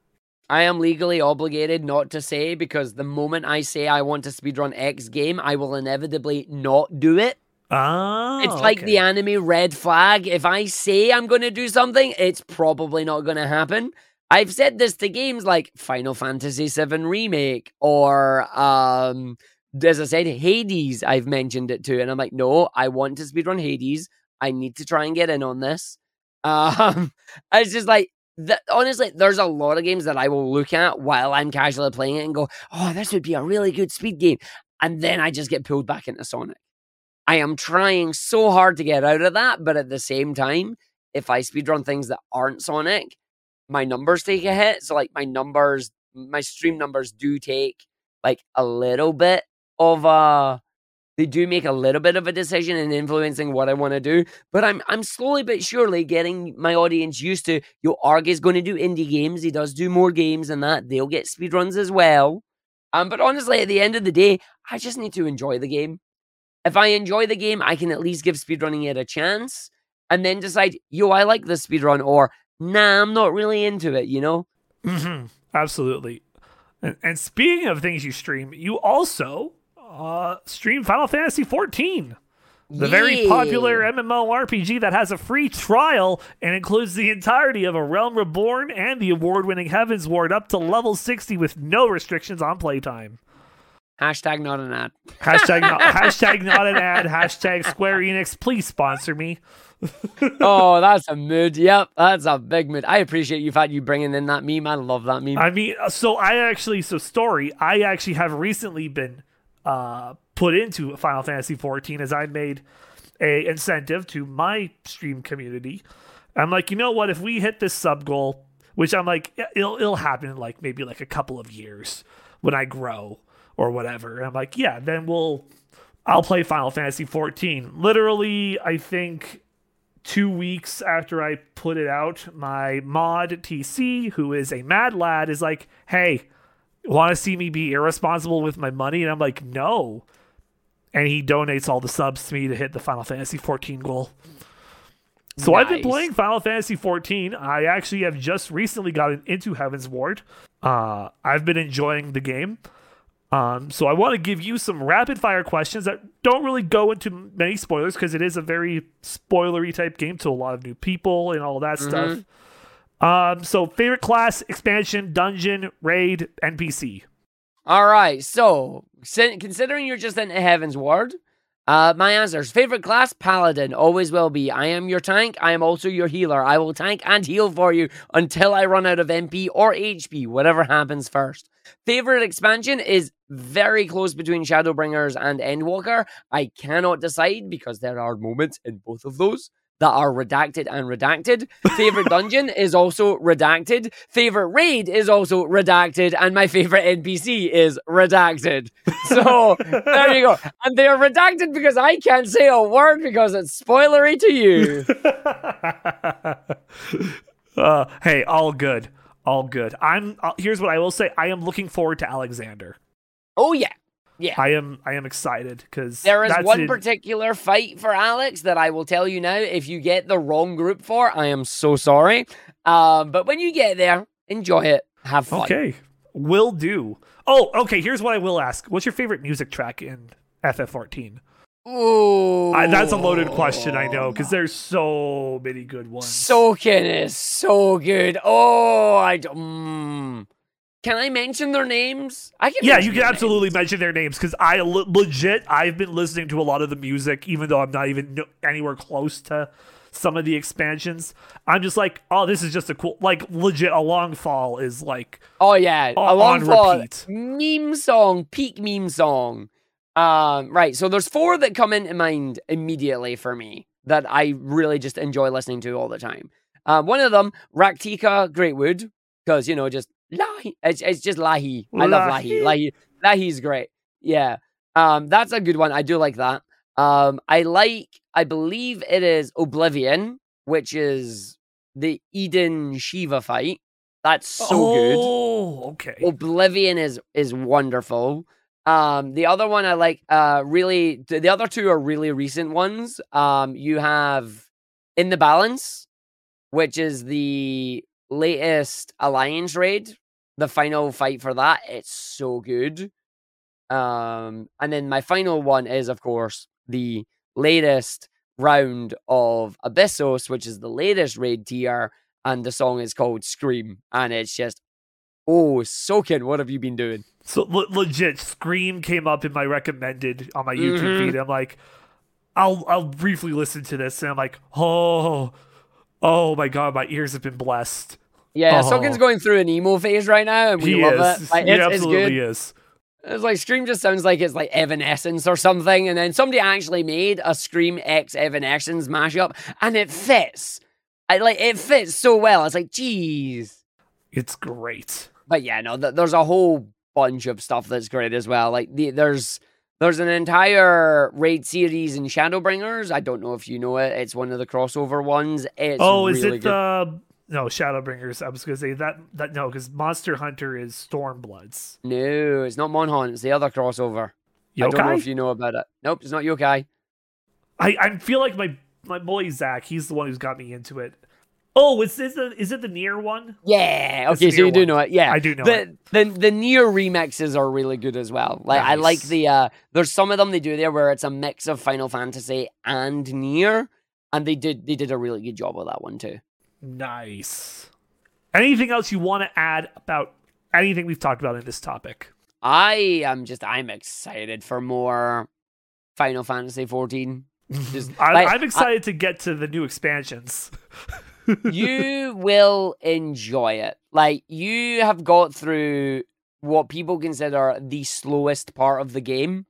I am legally obligated not to say because the moment I say I want to speedrun X game, I will inevitably not do it. Oh, it's like okay. the anime red flag. If I say I'm going to do something, it's probably not going to happen. I've said this to games like Final Fantasy VII Remake or, um, as I said, Hades. I've mentioned it too. And I'm like, no, I want to speedrun Hades. I need to try and get in on this. [laughs] Um, it's just like, honestly, there's a lot of games that I will look at while I'm casually playing it and go, oh, this would be a really good speed game. And then I just get pulled back into Sonic. I am trying so hard to get out of that, but at the same time, if I speedrun things that aren't Sonic, my numbers take a hit. So like my numbers, my stream numbers do take like a little bit of uh they do make a little bit of a decision in influencing what I want to do. But I'm I'm slowly but surely getting my audience used to yo Arg is going to do indie games. He does do more games than that. They'll get speedruns as well. Um, but honestly, at the end of the day, I just need to enjoy the game. If I enjoy the game, I can at least give speedrunning it a chance and then decide, yo, I like this speedrun, or nah, I'm not really into it, you know? Mhm. Absolutely. And, and speaking of things you stream, you also uh, stream Final Fantasy 14. The very Yeah. popular MMORPG that has a free trial and includes the entirety of A Realm Reborn and the award winning Heavensward up to level 60 with no restrictions on playtime. Hashtag not an ad. [laughs] Hashtag not, hashtag not an ad, hashtag Square Enix, please sponsor me. [laughs] oh, that's a mood. Yep, that's a big mood. I appreciate you, fact you bringing in that meme. I love that meme. I mean, uh, so I actually, so story, I actually have recently been uh, put into Final Fantasy 14 as I made a incentive to my stream community. I'm like, you know what? If we hit this sub goal, which I'm like, it'll it'll happen in like maybe like a couple of years when I grow or whatever. And I'm like, yeah, then we'll I'll play Final Fantasy 14. Literally, I think two weeks after I put it out, my mod TC, who is a mad lad, is like, hey, want to see me be irresponsible with my money? And I'm like, no. And he donates all the subs to me to hit the Final Fantasy 14 goal. So I've been playing Final Fantasy 14. I actually have just recently gotten into Heavensward. Uh, I've been enjoying the game. Um, so I want to give you some rapid fire questions that don't really go into many spoilers because it is a very spoilery type game to a lot of new people and all that stuff. Um, so favorite class, expansion, dungeon, raid, NPC. All right, so considering you're just into Heavensward, uh, my answers: favorite class, Paladin, always will be. I am your tank. I am also your healer. I will tank and heal for you until I run out of MP or HP, whatever happens first. Favorite expansion is very close between Shadowbringers and Endwalker. I cannot decide because there are moments in both of those that are redacted and redacted. [laughs] Favorite dungeon is also redacted. Favorite raid is also redacted. And my favorite NPC is redacted. So there you go. [laughs] And they are redacted because I can't say a word because it's spoilery to you. [laughs] uh, hey, all good. All good. I'm uh, here's what I will say. I am looking forward to Alexander. Oh yeah. Yeah. I am I am excited because there is one in... particular fight for Alex that I will tell you now. If you get the wrong group for, I am so sorry. Um, but when you get there, enjoy it. Have fun. Okay. Will do. Oh, okay. Here's what I will ask. What's your favorite music track in FF14? Ooh. I, that's a loaded question, I know, because there's so many good ones. Soken is so good. Oh, I don't. Mm. Can I mention their names? I can. Yeah, you can absolutely names. mention their names because I le- legit I've been listening to a lot of the music, even though I'm not even no- anywhere close to some of the expansions. I'm just like, oh, this is just a cool, like legit. A long fall is like, oh yeah, a long fall repeat. meme song, peak meme song. Um, right. So there's four that come into mind immediately for me that I really just enjoy listening to all the time. Um, one of them, Rak'tika Greatwood, because you know just Lahi. It's, it's just Lahi. I love Lahi. Lahi. Lahi's great. Yeah. Um, that's a good one. I do like that. Um, I like, I believe it is Oblivion, which is the Eden Shiva fight. That's so oh, good. Oh, okay. Oblivion is is wonderful. Um, the other one I like, uh, really, the other two are really recent ones. Um, you have In the Balance, which is the latest Alliance raid the final fight for that. It's so good. Um, and then my final one is, of course, the latest round of Abyssos, which is the latest raid tier, and the song is called Scream, and it's just oh, Soken, what have you been doing? So le- legit, Scream came up in my recommended on my YouTube mm-hmm. feed. I'm like, I'll I'll briefly listen to this, and I'm like, oh, oh my god, my ears have been blessed. Yeah, oh. Going through an emo phase right now, and we he love is. it. Like, he it's, absolutely it's is. It's like Scream just sounds like it's like Evanescence or something, and then somebody actually made a Scream X Evanescence mashup, and it fits. I like it fits so well. It's like, geez, it's great. But yeah, no, th- there's a whole bunch of stuff that's great as well. Like the, there's there's an entire raid series in Shadowbringers. I don't know if you know it. It's one of the crossover ones. It's oh, really is it good. the no, Shadowbringers. I was gonna say that that no, because Monster Hunter is Stormbloods. No, it's not Monhunt. It's the other crossover. Yokai? I don't know if you know about it. Nope, it's not Yokai. I I feel like my my boy Zach. He's the one who's got me into it. Oh, is is it is it the NieR one? Yeah. Okay, so you do know it. Yeah, I do know the, it. The the NieR remixes are really good as well. Like nice. I like the uh there's some of them they do there where it's a mix of Final Fantasy and NieR, and they did they did a really good job with that one too. Nice. Anything else you want to add about anything we've talked about in this topic? I am just I'm excited for more Final Fantasy 14. [laughs] Just, I, am excited I, to get to the new expansions. [laughs] you will enjoy it. Like you have got through what people consider the slowest part of the game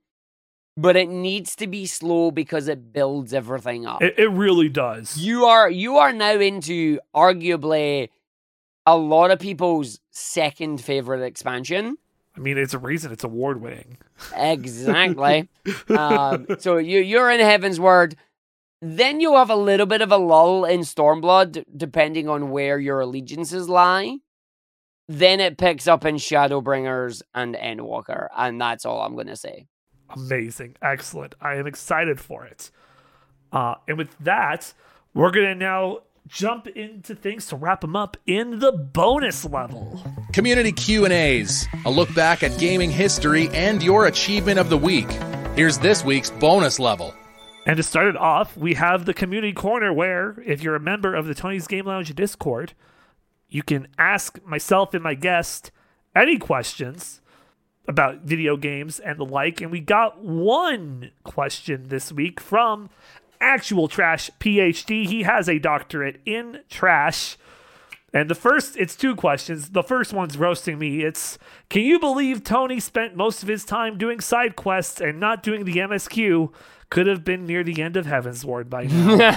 but it needs to be slow because it builds everything up. It, it really does. You are you are now into arguably a lot of people's second favorite expansion. I mean, it's a reason it's award winning. Exactly. [laughs] um, so you you're in Heavensward. Then you have a little bit of a lull in Stormblood, depending on where your allegiances lie. Then it picks up in Shadowbringers and Endwalker, and that's all I'm going to say amazing, excellent. I am excited for it. Uh, and with that, we're gonna now jump into things to wrap them up in the bonus level. Community Q and A's, a look back at gaming history and your achievement of the week. Here's this week's bonus level. And to start it off, we have the community corner where, if you're a member of the Tony's Game Lounge Discord, you can ask myself and my guest any questions about video games and the like. And we got one question this week from Actual Trash PhD. He has a doctorate in trash. And the first, it's two questions. The first one's roasting me. It's Can you believe Tony spent most of his time doing side quests and not doing the MSQ? Could have been near the end of Heavensward by now.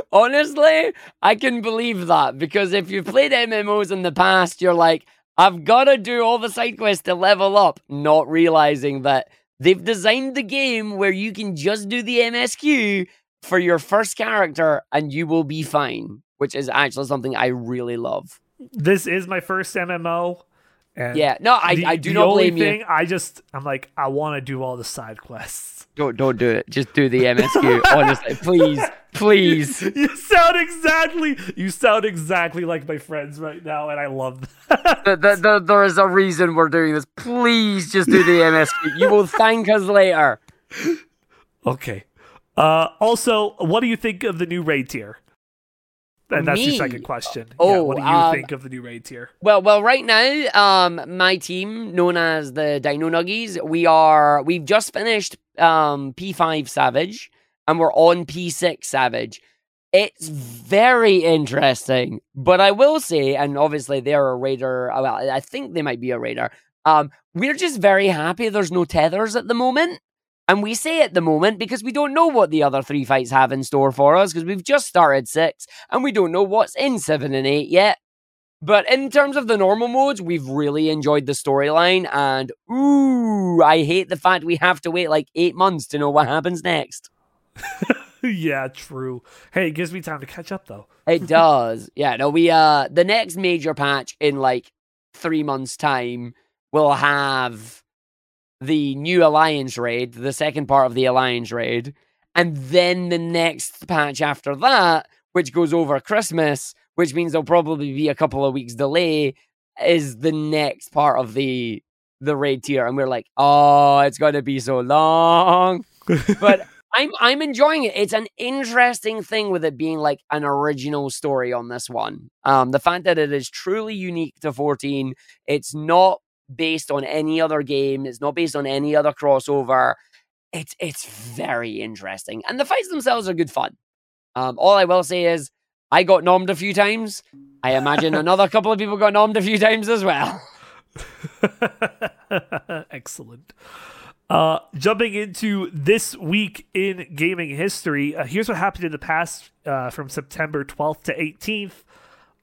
[laughs] Honestly, I can believe that because if you've played MMOs in the past, you're like, I've got to do all the side quests to level up, not realizing that they've designed the game where you can just do the MSQ for your first character and you will be fine, which is actually something I really love. this is my first MMO. And Yeah, no, I, the, I do not blame you. thing, I just, I'm like, I want to do all the side quests. Don't don't do it. Just do the [laughs] MSQ. Honestly, please, [laughs] please. You sound exactly, you sound exactly like my friends right now, and I love that. The, the, the, there is a reason we're doing this. Please, just do the MSQ. You will thank us later. [laughs] Okay. Uh, also, what do you think of the new raid tier? And that's Me? your second question. yeah, Oh, what do you um, think of the new raid tier? Well, well, right now, um, my team, known as the Dino Nuggies, we are we've just finished um P5 Savage, and we're on P6 Savage. It's very interesting, but I will say, and obviously they're a raider. Well, I think they might be a raider. Um, we're just very happy there's no tethers at the moment. And we say at the moment because we don't know what the other three fights have in store for us because we've just started six and we don't know what's in seven and eight yet. But in terms of the normal modes, we've really enjoyed the storyline. And ooh, I hate the fact we have to wait like eight months to know what happens next. [laughs] yeah, true. Hey, it gives me time to catch up though. It [laughs] does. Yeah, no, we uh the next major patch in like three months' time will have the new Alliance raid, the second part of the Alliance raid, and then the next patch after that, which goes over Christmas, which means there'll probably be a couple of weeks delay, is the next part of the the raid tier. And we're like, oh, it's gonna be so long. [laughs] but I'm I'm enjoying it. It's an interesting thing with it being like an original story on this one. Um, the fact that it is truly unique to 14. It's not based on any other game. It's not based on any other crossover. It's it's very interesting, and the fights themselves are good fun. Um, all I will say is I got nommed a few times. I imagine [laughs] another couple of people got nommed a few times as well. [laughs] Excellent. Uh, jumping into this week in gaming history, uh, here's what happened in the past uh, from September 12th to 18th.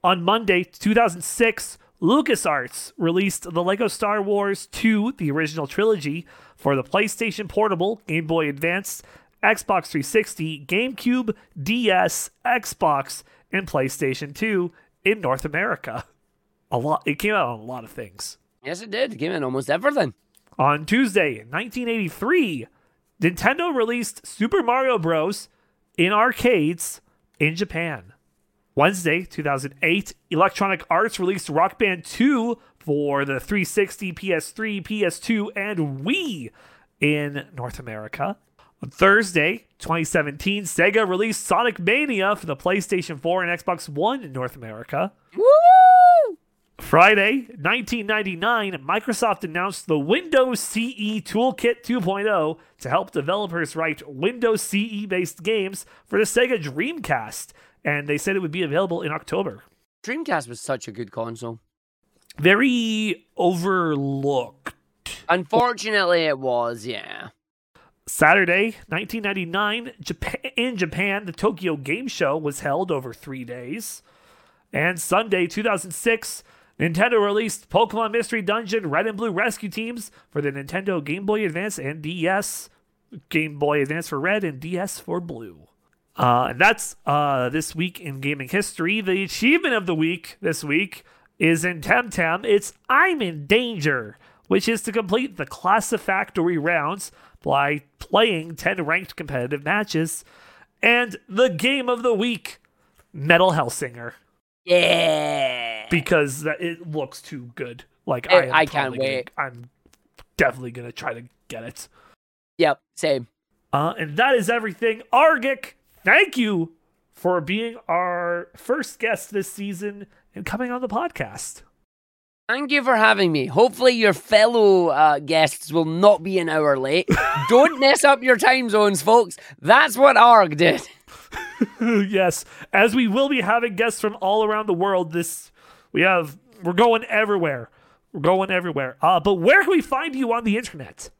On Monday, 2006, LucasArts released the Lego Star Wars 2, the original trilogy, for the PlayStation Portable, Game Boy Advance, Xbox 360, GameCube, DS, Xbox, and PlayStation 2 in North America. A lot. It came out on a lot of things. Yes, it did. It came in almost everything. On Tuesday, 1983, Nintendo released Super Mario Bros. in arcades in Japan. Wednesday, 2008, Electronic Arts released Rock Band 2 for the 360, PS3, PS2, and Wii in North America. On Thursday, 2017, Sega released Sonic Mania for the PlayStation 4 and Xbox One in North America. Woo! Friday, 1999, Microsoft announced the Windows CE Toolkit 2.0 to help developers write Windows CE based games for the Sega Dreamcast, and they said it would be available in October. Dreamcast was such a good console. Very overlooked. Unfortunately, it was, yeah. Saturday, 1999, Japan, in Japan, the Tokyo Game Show was held over three days. And Sunday, 2006, Nintendo released Pokemon Mystery Dungeon Red and Blue Rescue Teams for the Nintendo Game Boy Advance and DS. Game Boy Advance for Red and DS for Blue. Uh, and that's uh, this week in gaming history. The achievement of the week this week is in Temtem. It's I'm in Danger, which is to complete the Classifactory rounds by playing 10 ranked competitive matches. And the game of the week, Metal Hellsinger, Yeah. because that, it looks too good. Like I, I can't probably gonna- wait. I'm definitely gonna try to get it. Yep, same. Uh, and that is everything. Argick, thank you for being our first guest this season and coming on the podcast. Thank you for having me. Hopefully, your fellow uh, guests will not be an hour late. [laughs] Don't mess up your time zones, folks. That's what ARG did. [laughs] yes, as we will be having guests from all around the world. This we have. We're going everywhere. We're going everywhere. Uh, but where can we find you on the internet?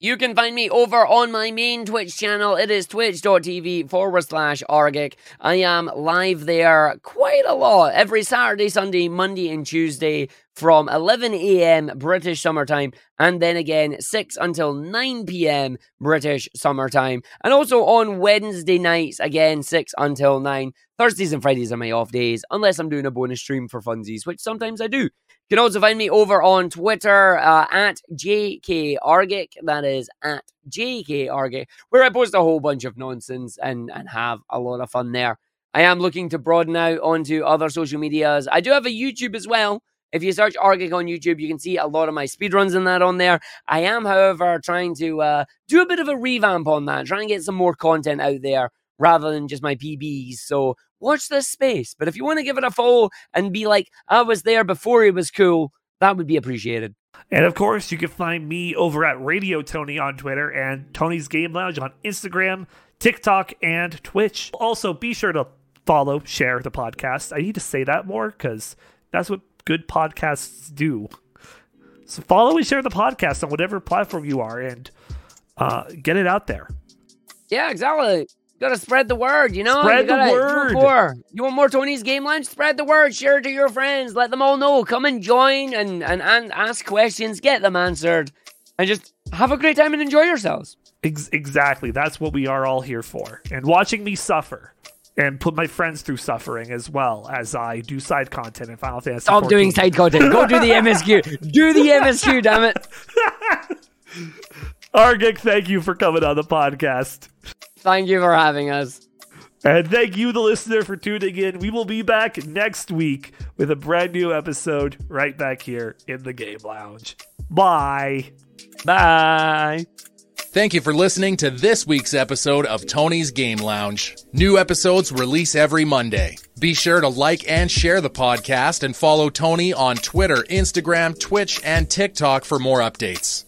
You can find me over on my main Twitch channel. It is twitch.tv forward slash Argick. I am live there quite a lot every Saturday, Sunday, Monday, and Tuesday from 11 a.m. British summertime, and then again 6 until 9 p.m. British summertime. And also on Wednesday nights, again 6 until 9. Thursdays and Fridays are my off days, unless I'm doing a bonus stream for funsies, which sometimes I do. You can also find me over on Twitter uh, at JKArgick. That is at JKArgick, where I post a whole bunch of nonsense and, and have a lot of fun there. I am looking to broaden out onto other social medias. I do have a YouTube as well. If you search Argick on YouTube, you can see a lot of my speedruns and that on there. I am, however, trying to uh, do a bit of a revamp on that, trying to get some more content out there rather than just my PBs. So watch this space. But if you want to give it a follow and be like, I was there before it was cool, that would be appreciated. And of course, you can find me over at Radio Tony on Twitter and Tony's Game Lounge on Instagram, TikTok, and Twitch. Also, be sure to follow, share the podcast. I need to say that more because that's what good podcasts do. So follow and share the podcast on whatever platform you are and uh, get it out there. Yeah, exactly. Gotta spread the word, you know? Spread you gotta, the word. You want, more, you want more Tony's Game lunch? Spread the word. Share it to your friends. Let them all know. Come and join and, and, and ask questions. Get them answered. And just have a great time and enjoy yourselves. Ex- exactly. That's what we are all here for. And watching me suffer and put my friends through suffering as well as I do side content in Final Fantasy. Stop 14. doing side content. Go do the MSQ. [laughs] do the MSQ, damn it. [laughs] Argick, thank you for coming on the podcast. Thank you for having us. And thank you, the listener, for tuning in. We will be back next week with a brand new episode right back here in the Game Lounge. Bye. Bye. Thank you for listening to this week's episode of Tony's Game Lounge. New episodes release every Monday. Be sure to like and share the podcast and follow Tony on Twitter, Instagram, Twitch, and TikTok for more updates.